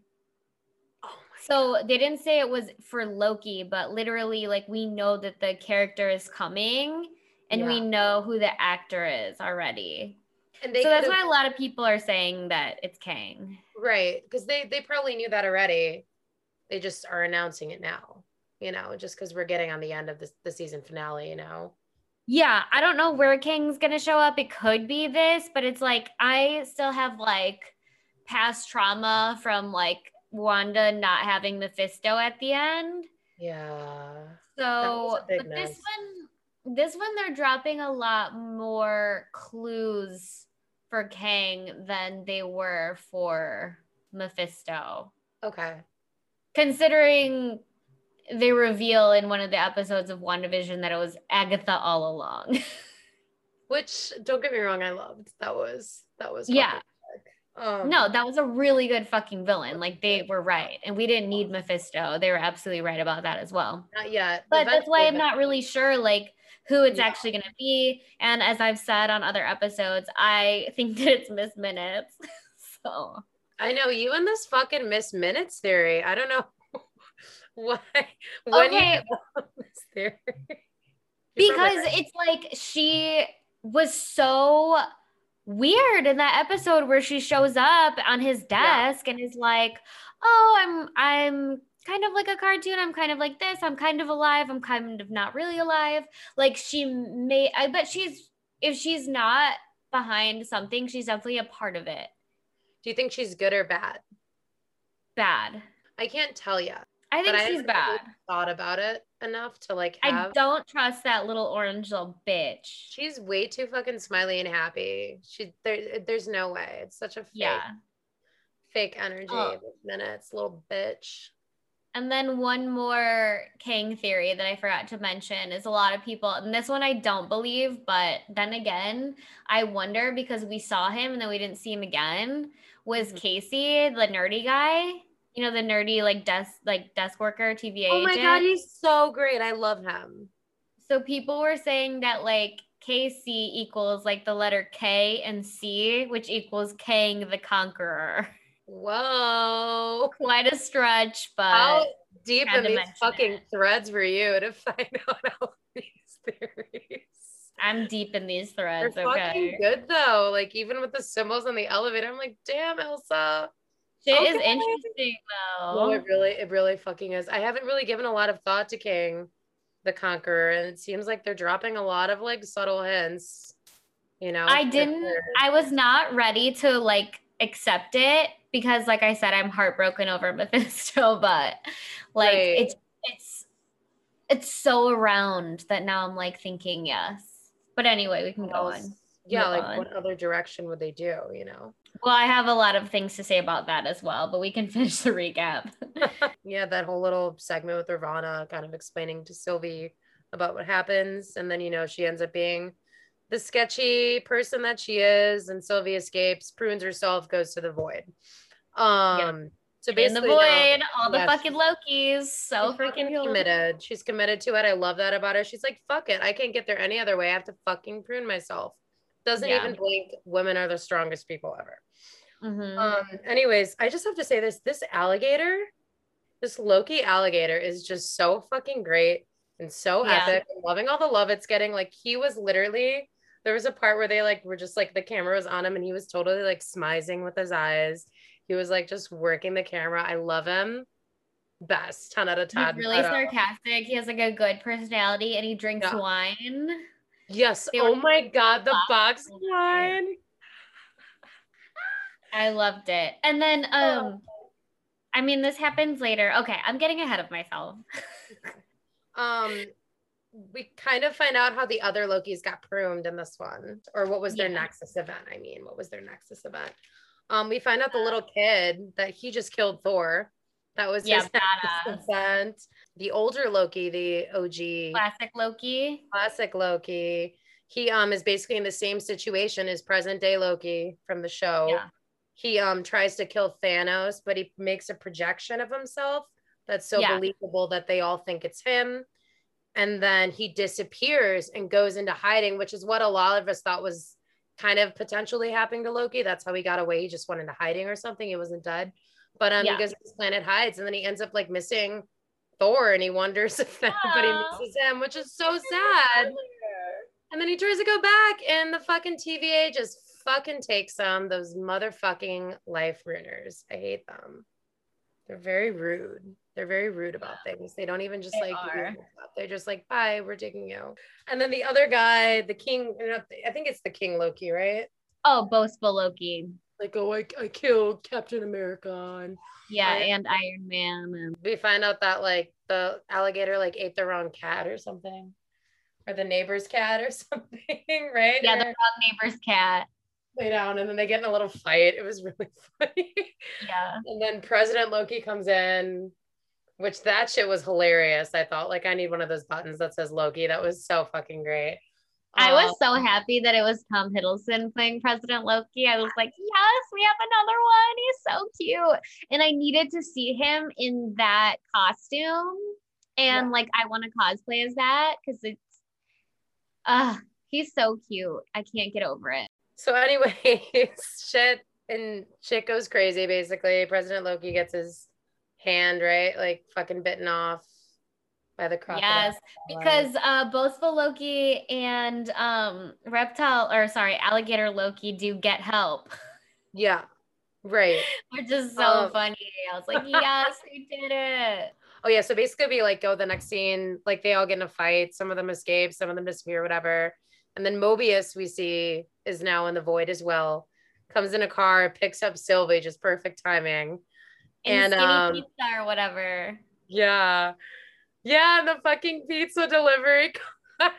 Oh so they didn't say it was for loki but literally like we know that the character is coming and we know who the actor is already and they so that's why a lot of people are saying that it's kang right because they they probably knew that already. They just are announcing it now, you know, just because we're getting on the end of this the season finale, you know. Yeah, I don't know where Kang's gonna show up. It could be this, but it's like I still have like past trauma from like Wanda not having Mephisto at the end. Yeah. So, but this one, this one, they're dropping a lot more clues for Kang than they were for Mephisto. Okay. Considering they reveal in one of the episodes of WandaVision that it was Agatha all along. Which don't get me wrong, I loved. That was that was Yeah. Um, No, that was a really good fucking villain. Like they were right. And we didn't need Mephisto. They were absolutely right about that as well. not yet. But that's why I'm not really sure like who it's Yeah. actually going to be. And as I've said on other episodes, I think that it's Miss Minutes. so, I know you and this fucking Miss Minutes theory. I don't know why. Okay. you developed this theory. You're because it's like she was so weird in that episode where she shows up on his Yeah. desk and is like, "Oh, I'm I'm kind of like a cartoon. I'm kind of like this. I'm kind of alive. I'm kind of not really alive." Like she may I bet she's if she's not behind something, she's definitely a part of it. do you think she's good or bad? Bad. I can't tell yet. I think I she's haven't bad. Thought about it enough to like I don't trust that little orange little bitch. She's way too fucking smiley and happy. She there. There's no way. It's such a fake, Yeah. fake energy. Oh. Minutes, little bitch. And then one more Kang theory that I forgot to mention is a lot of people, and this one I don't believe, but then again, I wonder because we saw him and then we didn't see him again. Was Mhm. Casey the nerdy guy? You know, the nerdy like desk like desk worker, TVA Oh my agent. god, he's so great. I love him. so people were saying that like KC equals like the letter K and C, which equals Kang the Conqueror. Whoa. Quite a stretch, but How deep in these fucking it. threads were you to find out all these theories? I'm deep in these They're threads. fucking Okay. good though. Like even with the symbols on the elevator, I'm like, damn, Ilsa. Shit is Okay. interesting No, though. it really, it really fucking is. I haven't really given a lot of thought to Kang the Conqueror, and it seems like they're dropping a lot of like subtle hints. You know, I didn't. I was not ready to like accept it because like I said, I'm heartbroken over Mephisto, but like Right. it's it's it's so around that now I'm like thinking yes. But anyway, we can go on. Yeah, Move like on. what other direction would they do? You know? Well, I have a lot of things to say about that as well, but we can finish the recap. yeah, that whole little segment with Ravonna kind of explaining to Sylvie about what happens. And then, you know, she ends up being the sketchy person that she is. And Sylvie escapes, prunes herself, goes to the void. Um, so basically, in the void, all the fucking Lokis, so freaking cool. committed. She's committed to it. I love that about her. She's like, fuck it. I can't get there any other way. I have to fucking prune myself. Doesn't Yeah. even blink. Women are the strongest people ever. Mhm. Um, anyways, I just have to say this this alligator, this Loki alligator is just so fucking great and so Yeah. epic. I'm loving all the love it's getting. Like he was literally there was a part where they like were just like the camera was on him and he was totally like smizing with his eyes. He was like just working the camera. I love him. Best 10 out of 10. He's really uh, sarcastic. He has like a good personality and he drinks Yeah. wine. Yes. They Oh my god, the box wine. I loved it. And then um I mean this happens later. Okay, I'm getting ahead of myself. um we kind of find out how the other Loki's got pruned in this one, or what was their Yeah. Nexus event. I mean, what was their Nexus event? Um, we find out the little kid that he just killed Thor. That was Yeah, his Nexus badass. event. The older Loki, the OG Classic Loki. classic Loki, he um is basically in the same situation as present day Loki from the show. Yeah. He um tries to kill Thanos, but he makes a projection of himself that's so Yeah. believable that they all think it's him. And then he disappears and goes into hiding, which is what a lot of us thought was kind of potentially happening to Loki. That's how he got away. He just went into hiding or something. He wasn't dead. But um, Yeah. he goes to this planet hides, and then he ends up like missing Thor, and he wonders if anybody Aw. misses him, which is so sad. And then he tries to go back, and the fucking TVA just fucking takes them. Those motherfucking life ruiners. I hate them. They're very rude. They're very rude about things. They don't even just They like give you a are. heads up. They're just like, bye, we're taking you. And then the other guy, the king, I think it's the King Loki, right? Oh, boastful Loki. Like, oh, I, I killed Captain America. And Yeah, Right. and Iron Man and we find out that like the alligator like ate the wrong cat or something. Or the neighbor's cat or something, right? yeah, the wrong neighbor's cat. lay down and then they get in a little fight. It was really funny. Yeah. and then President Loki comes in, which that shit was hilarious. I thought like I need one of those buttons that says Loki. That was so fucking great. I was Um, so happy that it was Tom Hiddleston playing President Loki. I was like, yes, we have another one. He's so cute. And I needed to see him in that costume. And Yeah. like, I want to cosplay as that because it's, uh, he's so cute. I can't get over it. So anyways, shit and shit goes crazy basically. President Loki gets his hand, right? Like fucking bitten off by the crocodile. Yes, because uh, both the Loki and um, reptile, or sorry, alligator Loki do get help, Yeah. Right. which is so Um, funny. I was like, yes, we did it. Oh yeah, so basically we like go the next scene, like they all get in a fight, some of them escape, some of them disappear, whatever. And then Mobius we see is now in the void as well. Comes in a car, picks up Sylvie, just perfect timing. And, And, skinny um, pizza or whatever. Yeah. Yeah, the fucking pizza delivery car.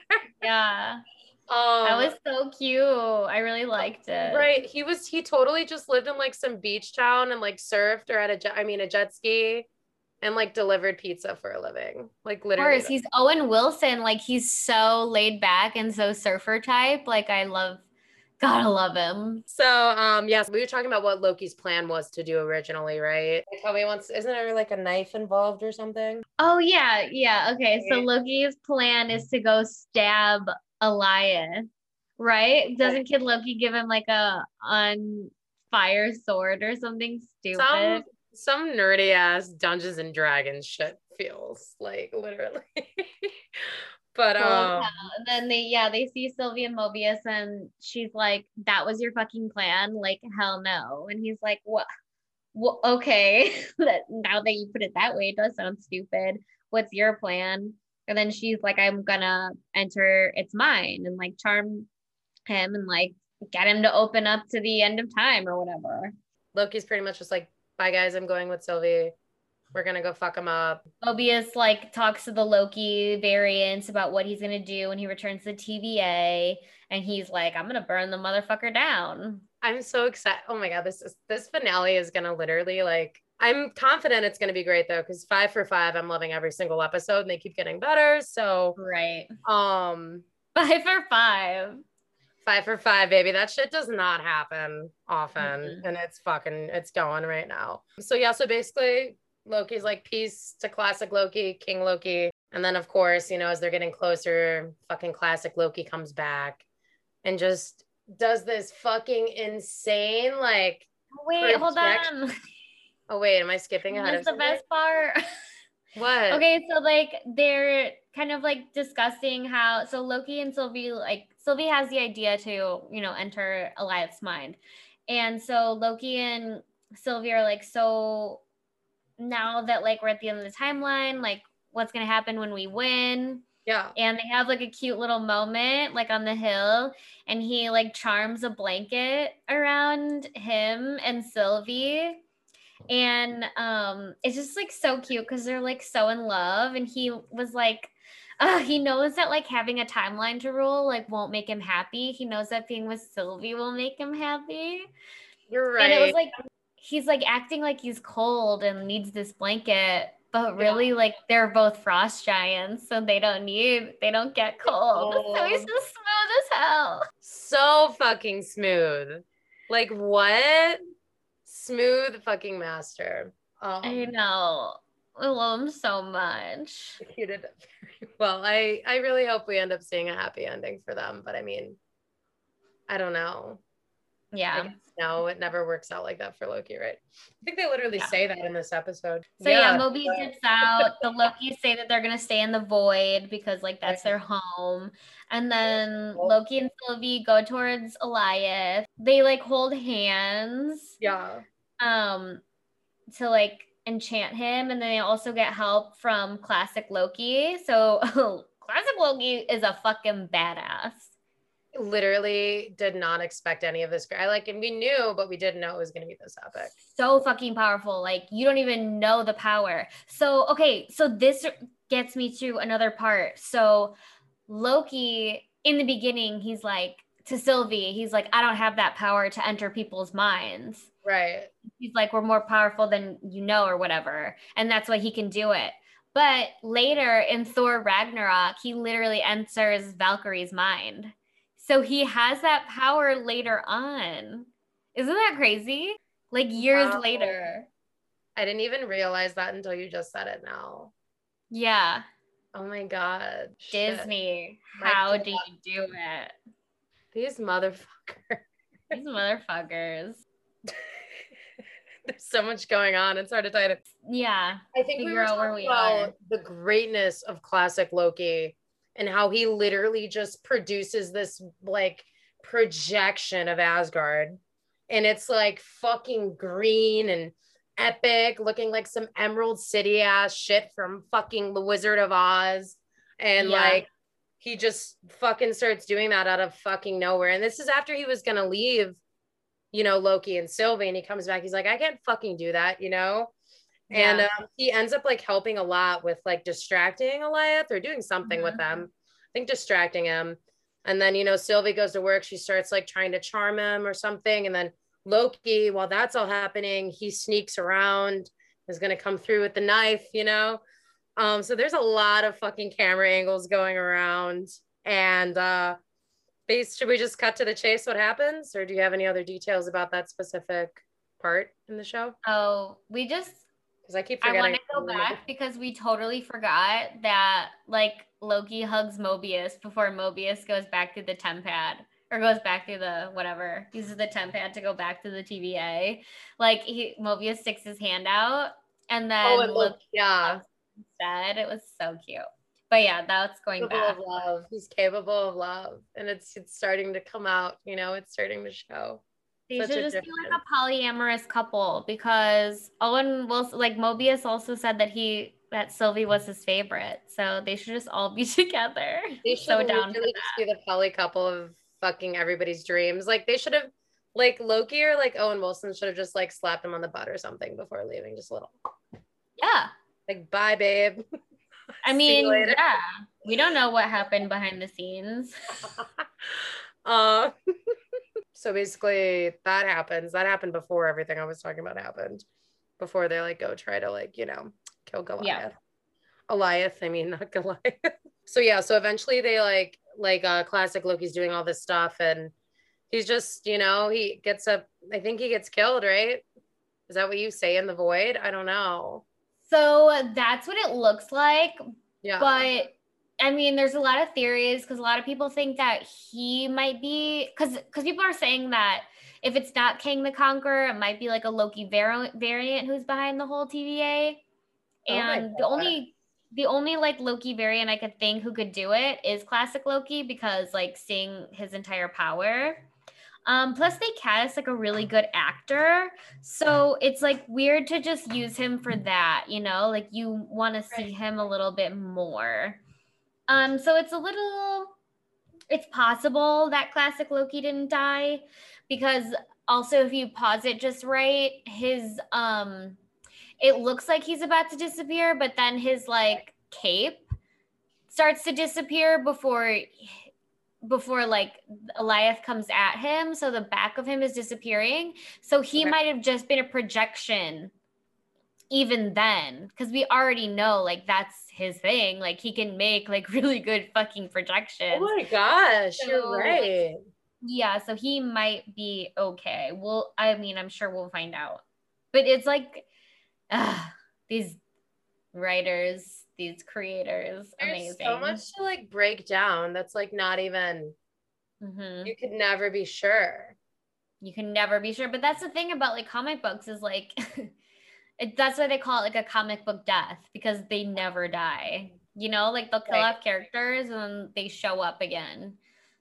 Yeah, um, that was so cute. I really liked it. right. He was he totally just lived in like some beach town and like surfed or at a jet, I mean a jet ski and like delivered pizza for a living. Like Of literally. course, he's Owen Wilson. Like he's so laid back and so surfer type. Like I love, gotta love him. So, um, yes, we were talking about what Loki's plan was to do originally, right? Like how he wants, isn't there like a knife involved or something? Oh yeah, yeah. Okay, so Loki's plan is to go stab Alioth, right? Doesn't Kid Loki give him like a on fire sword or something stupid? Some some nerdy ass Dungeons and Dragons shit feels like literally. But um, hell. and then they yeah they see Sylvie and Mobius and she's like that was your fucking plan like hell no and he's like what well, okay that now that you put it that way it does sound stupid what's your plan and then she's like I'm gonna enter its mine and like charm him and like get him to open up to the end of time or whatever Loki's pretty much just like, bye guys, I'm going with Sylvie. We're gonna go fuck him up. Mobius like talks to the Loki variants about what he's gonna do when he returns to TVA, and he's like, "I'm gonna burn the motherfucker down." I'm so excited. Oh my god, this is this finale is gonna literally like I'm confident it's gonna be great though, because five for five, I'm loving every single episode and they keep getting better. So Right. um Five for five. five for five, baby. That shit does not happen often. Mm-mm. And it's fucking it's going right now. So yeah, so basically Loki's like peace to classic Loki, King Loki. And then of course, you know, as they're getting closer, fucking classic Loki comes back and just does this fucking insane like Wait, hold on. oh wait, am I skipping ahead That's the best part. What? okay, so like they're kind of like discussing how so Loki and Sylvie like Sylvie has the idea to, you know, enter Alioth's mind. And so Loki and Sylvie are like, so now that like we're at the end of the timeline, like what's gonna happen when we win? Yeah. and they have like a cute little moment like on the hill and he like charms a blanket around him and Sylvie and um it's just like so cute because they're like so in love and he was like uh, he knows that like having a timeline to rule like won't make him happy he knows that being with Sylvie will make him happy You're right. and it was like he's like acting like he's cold and needs this blanket, but really like they're both frost giants, so they don't need they don't get cold. So he's just smooth as hell. so fucking smooth. Like what? Smooth fucking master. Um, I know. I love him so much. executed it very well. I I really hope we end up seeing a happy ending for them, but I mean, I don't know. I Yeah. No, it never works out like that for Loki, right? I think they literally Yeah. say that in this episode. So yeah, Moby dips out. The Lokis say that they're gonna stay in the void because like that's their home. And then Loki and Sylvie go towards Alioth. They like hold hands. yeah. um to like enchant him and then they also get help from classic loki so classic loki is a fucking badass Literally did not expect any of this. I like, and we knew, but we didn't know it was going to be this epic. so fucking powerful. Like you don't even know the power. So okay so this gets me to another part. So loki in the beginning he's like to sylvie he's like i don't have that power to enter people's minds. Right. he's like we're more powerful than you know or whatever. And that's why he can do it. But later in thor ragnarok he literally enters valkyrie's mind so he has that power later on isn't that crazy like years Wow. later I didn't even realize that until you just said it now. yeah Oh my God. Shit. disney My how God. do you do it These motherfuckers. these motherfuckers There's so much going on. It's hard to tie it. yeah I think we were out where talking we are. about the greatness of classic Loki and how he literally just produces this like projection of Asgard. And it's like fucking green and epic, looking like some Emerald City ass shit from fucking The Wizard of Oz. And Yeah. like he just fucking starts doing that out of fucking nowhere. And this is after he was gonna leave, you know, Loki and Sylvie, and he comes back. He's like, I can't fucking do that, you know. And um, he ends up like helping a lot with like distracting Alioth or doing something with Mhm. them. I think distracting him. And then, you know, Sylvie goes to work. She starts like trying to charm him or something. And then Loki, while that's all happening, he sneaks around, is going to come through with the knife, you know? Um, so there's a lot of fucking camera angles going around. And uh, base, should we just cut to the chase? What happens? Or do you have any other details about that specific part in the show? oh we just Because I keep I want to go back because we totally forgot that like Loki hugs Mobius before Mobius goes back to the TemPad or goes back to the whatever uses the TemPad to go back to the TVA. Like he Mobius sticks his hand out and oh, then Oh, and Loki look, yeah. instead. It was so cute. but yeah, that's going capable back. of love. He's capable of love, and it's it's starting to come out. You know, it's starting to show. They Such should just be like a polyamorous couple because Owen Wilson, like Mobius, also said that he that Sylvie was his favorite. So they should just all be together. They should so down that. just be the poly couple of fucking everybody's dreams. Like they should have, like Loki or like Owen Wilson should have just like slapped him on the butt or something before leaving. Just a little, Yeah. like, bye, babe. I mean, yeah. We don't know what happened behind the scenes. uh, so basically, that happens. That happened before everything I was talking about happened. Before they like go try to like you know kill Goliath. Yeah. Goliath, I mean not Goliath. so yeah, so eventually they like like uh classic Loki's doing all this stuff and he's just you know he gets up. I think he gets killed, right? Is that what you say in the void? I don't know. So that's what it looks like. Yeah, But I mean, there's a lot of theories because a lot of people think that he might be because because people are saying that if it's not Kang the Conqueror, it might be like a Loki vari- variant who's behind the whole TVA. Oh And the only the only like Loki variant I could think who could do it is classic Loki because like seeing his entire power. Um, plus they cast like a really good actor. So it's like weird to just use him for that, you know, like you want to see him a little bit more. Um, so it's a little it's possible that classic Loki didn't die because also if you pause it just right, his um it looks like he's about to disappear, but then his like cape starts to disappear before before like Alioth comes at him. So the back of him is disappearing. So he Okay. might have just been a projection even then because we already know like that's his thing like he can make like really good fucking projections Oh my gosh, So, you're right. yeah so he might be okay well i mean i'm sure we'll find out but it's like these writers these creators There's amazing so much to like break down. That's like not even. Mhm. You could never be sure. you can never be sure but that's the thing about like comic books is like it, that's why they call it like a comic book death because they never die you know like they'll kill Right. off characters and then they show up again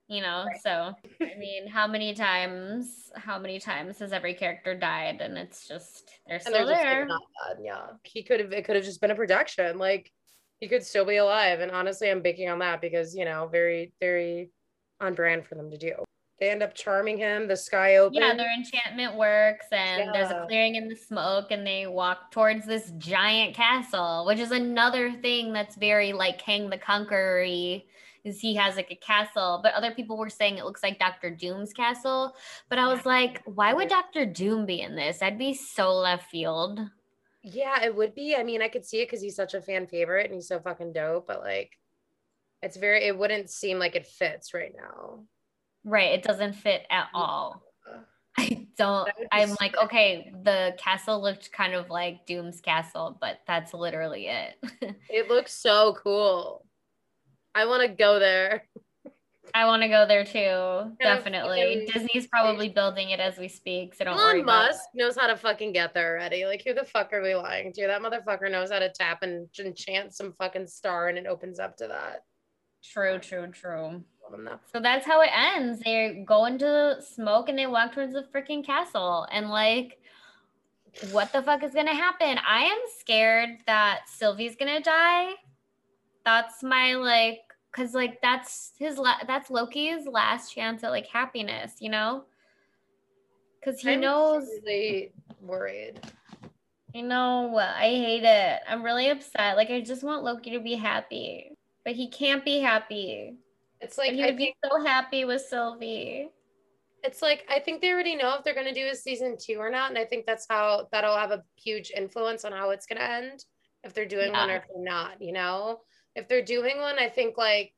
you know so i mean how many times how many times has every character died and it's just they're still they're just there like not. Yeah. He could have it could have just been a production. Like he could still be alive. And honestly, I'm banking on that because you know, very, very on brand for them to do. They end up charming him, the sky opens. yeah their enchantment works and there's a clearing in the smoke and they walk towards this giant castle which is another thing that's very like Kang the conqueror is he has like a castle. But other people were saying it looks like dr doom's castle. But i was like why would dr doom be in this? I'd be so left field. Yeah, it would be. I mean, I could see it because he's such a fan favorite and he's so fucking dope, but like it's very it wouldn't seem like it fits right now. Right it doesn't fit at all i don't That would be i'm like okay the castle looked kind of like doom's castle but that's literally it It looks so cool. I want to go there. I want to go there too. Definitely. Disney's probably building it as we speak, so don't worry Elon about Musk knows how to fucking get there already. Like, who the fuck are we lying to? That motherfucker knows how to tap and enchant some fucking star and it opens up to that. True, true, true. So that's how it ends. They go into smoke and they walk towards the freaking castle. And like, what the fuck is gonna happen? I am scared that Sylvie's gonna die. That's my like, cause like that's his la- that's Loki's last chance at like happiness, you know? Cause he I'm knows Really worried. I know. I hate it. I'm really upset. Like I just want Loki to be happy, but he can't be happy. It's Like like he I would be so happy with Sylvie. it's like I think they already know if they're gonna do a season two or not, and I think that's how that'll have a huge influence on how it's gonna end. If they're doing one or if they're not, you know. If they're doing one, I think like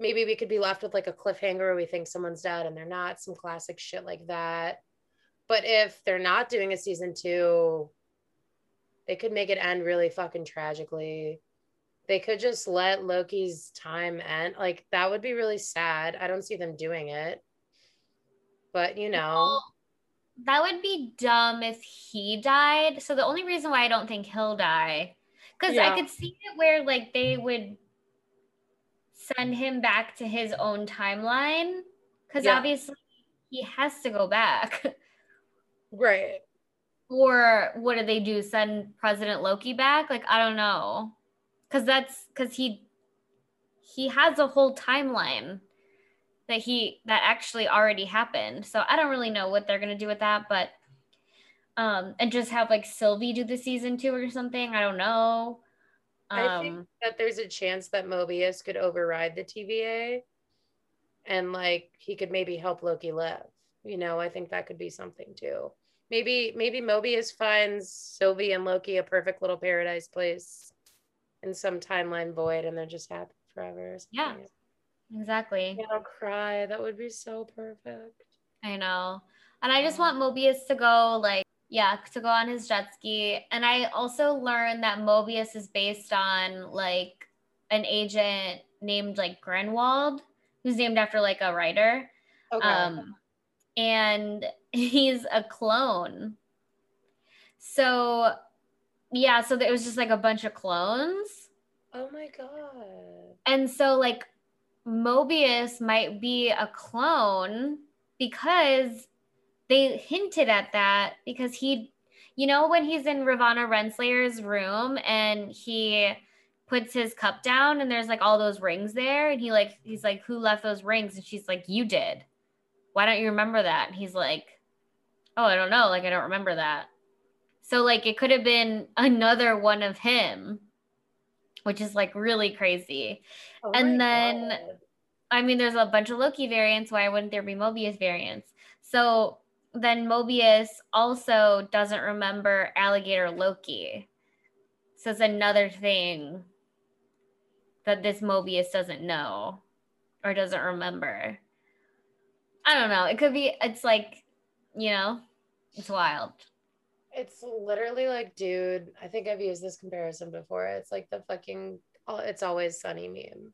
maybe we could be left with like a cliffhanger where we think someone's dead and they're not, some classic shit like that. But if they're not doing a season two, they could make it end really fucking tragically. They could just let Loki's time end. Like that would be really sad. I don't see them doing it. But you know, Well, that would be dumb if he died. So the only reason why I don't think he'll die, because Yeah. I could see it where like they would send him back to his own timeline because Yeah. obviously he has to go back. Right. or what do they do? Send President Loki back? Like I don't know, because that's because he he has a whole timeline that he that actually already happened. So I don't really know what they're gonna do with that, but um, and just have like Sylvie do the season two or something. I don't know. I think Um, that there's a chance that Mobius could override the TVA and like he could maybe help Loki live. You know, I think that could be something too. Maybe maybe Mobius finds Sylvie and Loki a perfect little paradise place in some timeline void and they're just happy forever. or Yeah. exactly. Yeah, I'll cry. That would be so perfect. I know. And I just want Mobius to go like yeah, to go on his jet ski. And I also learned that Mobius is based on like an agent named like Gruenwald, who's named after like a writer. Okay. Um and he's a clone. So yeah, so it was just like a bunch of clones. oh my god. And so, like, Mobius might be a clone because they hinted at that because he, you know, when he's in Ravonna Renslayer's room and he puts his cup down and there's like all those rings there, and he like, he's like, who left those rings? And she's like, you did. Why don't you remember that? And he's like, oh, I don't know. Like, I don't remember that. So, like, it could have been another one of him, which is like really crazy. Oh And then- God. I mean, there's a bunch of Loki variants. Why wouldn't there be Mobius variants? So then Mobius also doesn't remember alligator Loki. So it's another thing that this Mobius doesn't know or doesn't remember. I don't know. It could be, it's like, you know, it's wild. It's literally like, dude, I think I've used this comparison before. It's like the fucking it's always sunny meme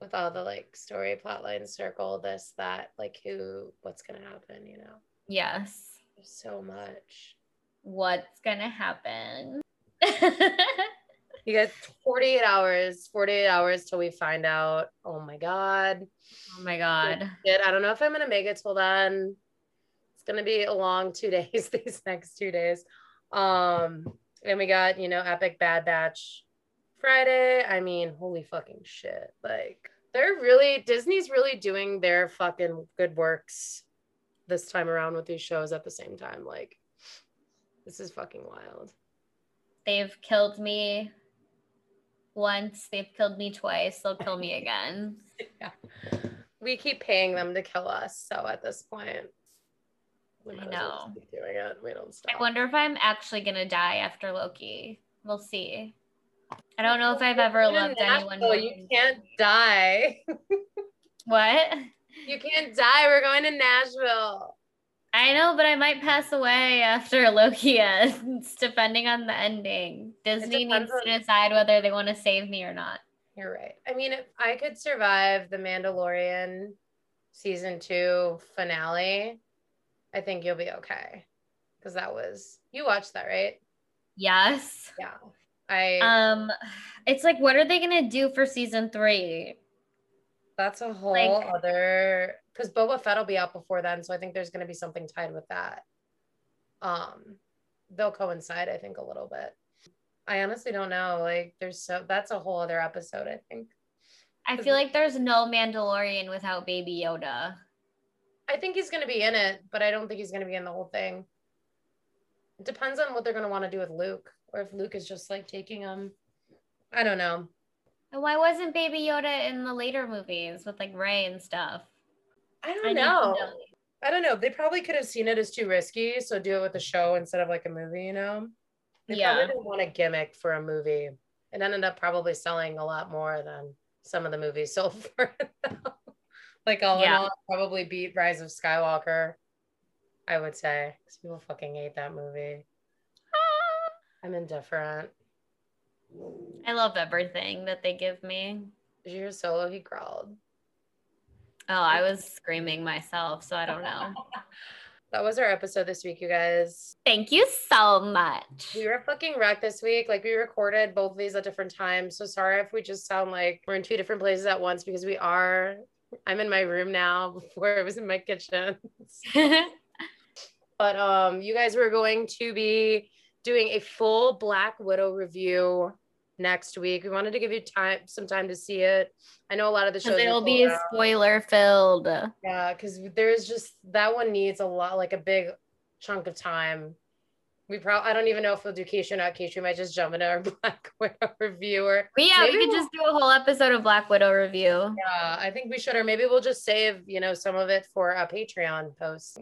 with all the like story plot lines circle, this, that, like who, what's gonna happen, you know? Yes. There's so much. What's going to happen? You got 48 hours, 48 hours till we find out. Oh my god. oh my God. I don't know if I'm gonna make it till then. It's gonna be a long two days these next two days. Um, and we got you know Epic Bad Batch Friday. I mean, holy fucking shit! Like they're really Disney's really doing their fucking good works this time around with these shows at the same time. Like this is fucking wild. They've killed me once, they've killed me twice, they'll kill me again. yeah. We keep paying them to kill us, so at this point, I might as well just know. doing it. We don't stop. I wonder if I'm actually gonna die after Loki. We'll see. I don't know if I've ever You're in loved anyone. Nashville, more You can't die. What? You can't die. We're going to Nashville. I know, but I might pass away after Loki ends, depending on the ending. Disney needs depends to decide whether they want to save me or not. You're right. I mean, if I could survive the Mandalorian season two finale, I think you'll be okay. Because that was, you watched that, right? Yes. Yeah. I, Um, it's like, what are they gonna do for season three? that's a whole like- other, because Boba Fett will be out before then. So I think there's going to be something tied with that. Um, they'll coincide, I think, a little bit. I honestly don't know. Like, there's so, that's a whole other episode, I think. I feel like there's no Mandalorian without Baby Yoda. I think he's going to be in it, but I don't think he's going to be in the whole thing. It depends on what they're going to want to do with Luke, or if Luke is just like taking him. I don't know. And why wasn't Baby Yoda in the later movies with like Rey and stuff? I I don't need to know. I don't know. They probably could have seen it as too risky, so do it with a show instead of like a movie. You know? They Yeah. probably didn't want a gimmick for a movie. It ended up probably selling a lot more than some of the movies sold for it. though. Like all in all, probably beat Rise of Skywalker. I would say because people fucking hate that movie. Ah. I'm indifferent. I love everything that they give me. Did you hear Solo? He growled. Oh, I was screaming myself, so I don't know. that was our episode this week, you guys. Thank you so much. We were fucking wrecked this week. Like we recorded both of these at different times. So sorry if we just sound like we're in two different places at once because we are. I'm in my room now before it was in my kitchen. but um you guys were going to be doing a full Black Widow review next week. We wanted to give you time some time to see it. I know a lot of the shows it'll be out. spoiler filled. Yeah, because there's just that one needs a lot, like a big chunk of time. We probably I don't even know if we'll do Keisha or not Keisha. We might just jump into our Black Widow review or But yeah, Maybe we could we'll- just do a whole episode of Black Widow review. yeah, I think we should, or maybe we'll just save, you know, some of it for a Patreon post.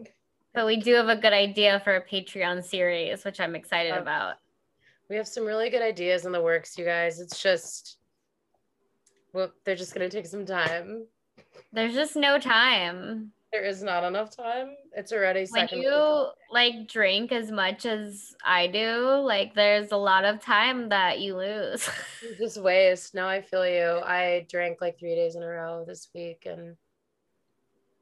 But we do have a good idea for a Patreon series, which I'm excited Um, about. We have some really good ideas in the works, you guys. It's just well, they're just gonna take some time. There's just no time. There is not enough time. It's already When second. you like drink as much as I do, like there's a lot of time that you lose. just waste. No, I feel you. I drank like three days in a row this week, and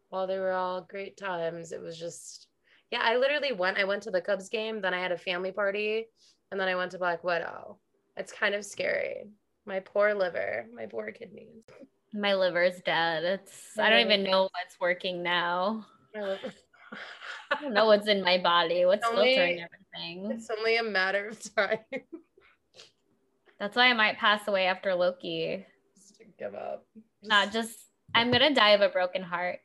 while they were all great times, it was just yeah. I literally went. I went to the Cubs game, then I had a family party, and then I went to Black Widow. It's kind of scary. My poor liver, my poor kidneys. My liver's dead. It's I don't even know what's working now. I don't know what's in my body, what's filtering everything. It's only a matter of time. That's why I might pass away after Loki. just give up. Just- Not just I'm gonna die of a broken heart.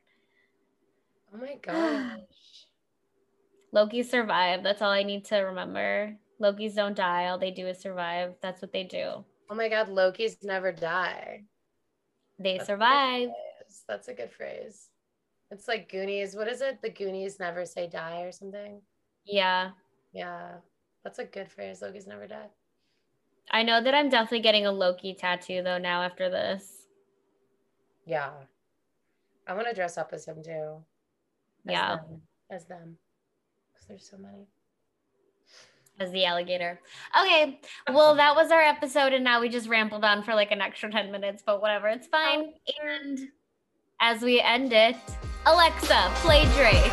oh my gosh. Loki survived. That's all I need to remember. Lokis don't die. All they do is survive. That's what they do. Oh my god, Loki's never die. They That's survive. That's a good phrase. It's like Goonies. What is it? The Goonies never say die or something. Yeah. Yeah, that's a good phrase. Loki's never died. I know that I'm definitely getting a Loki tattoo though now after this. Yeah, I want to dress up as him too. As Yeah. them. as them, because there's so many. As the alligator. Okay. Well, that was our episode, and now we just rambled on for like an extra 10 minutes, but whatever, it's fine. And as we end it, Alexa, play Drake.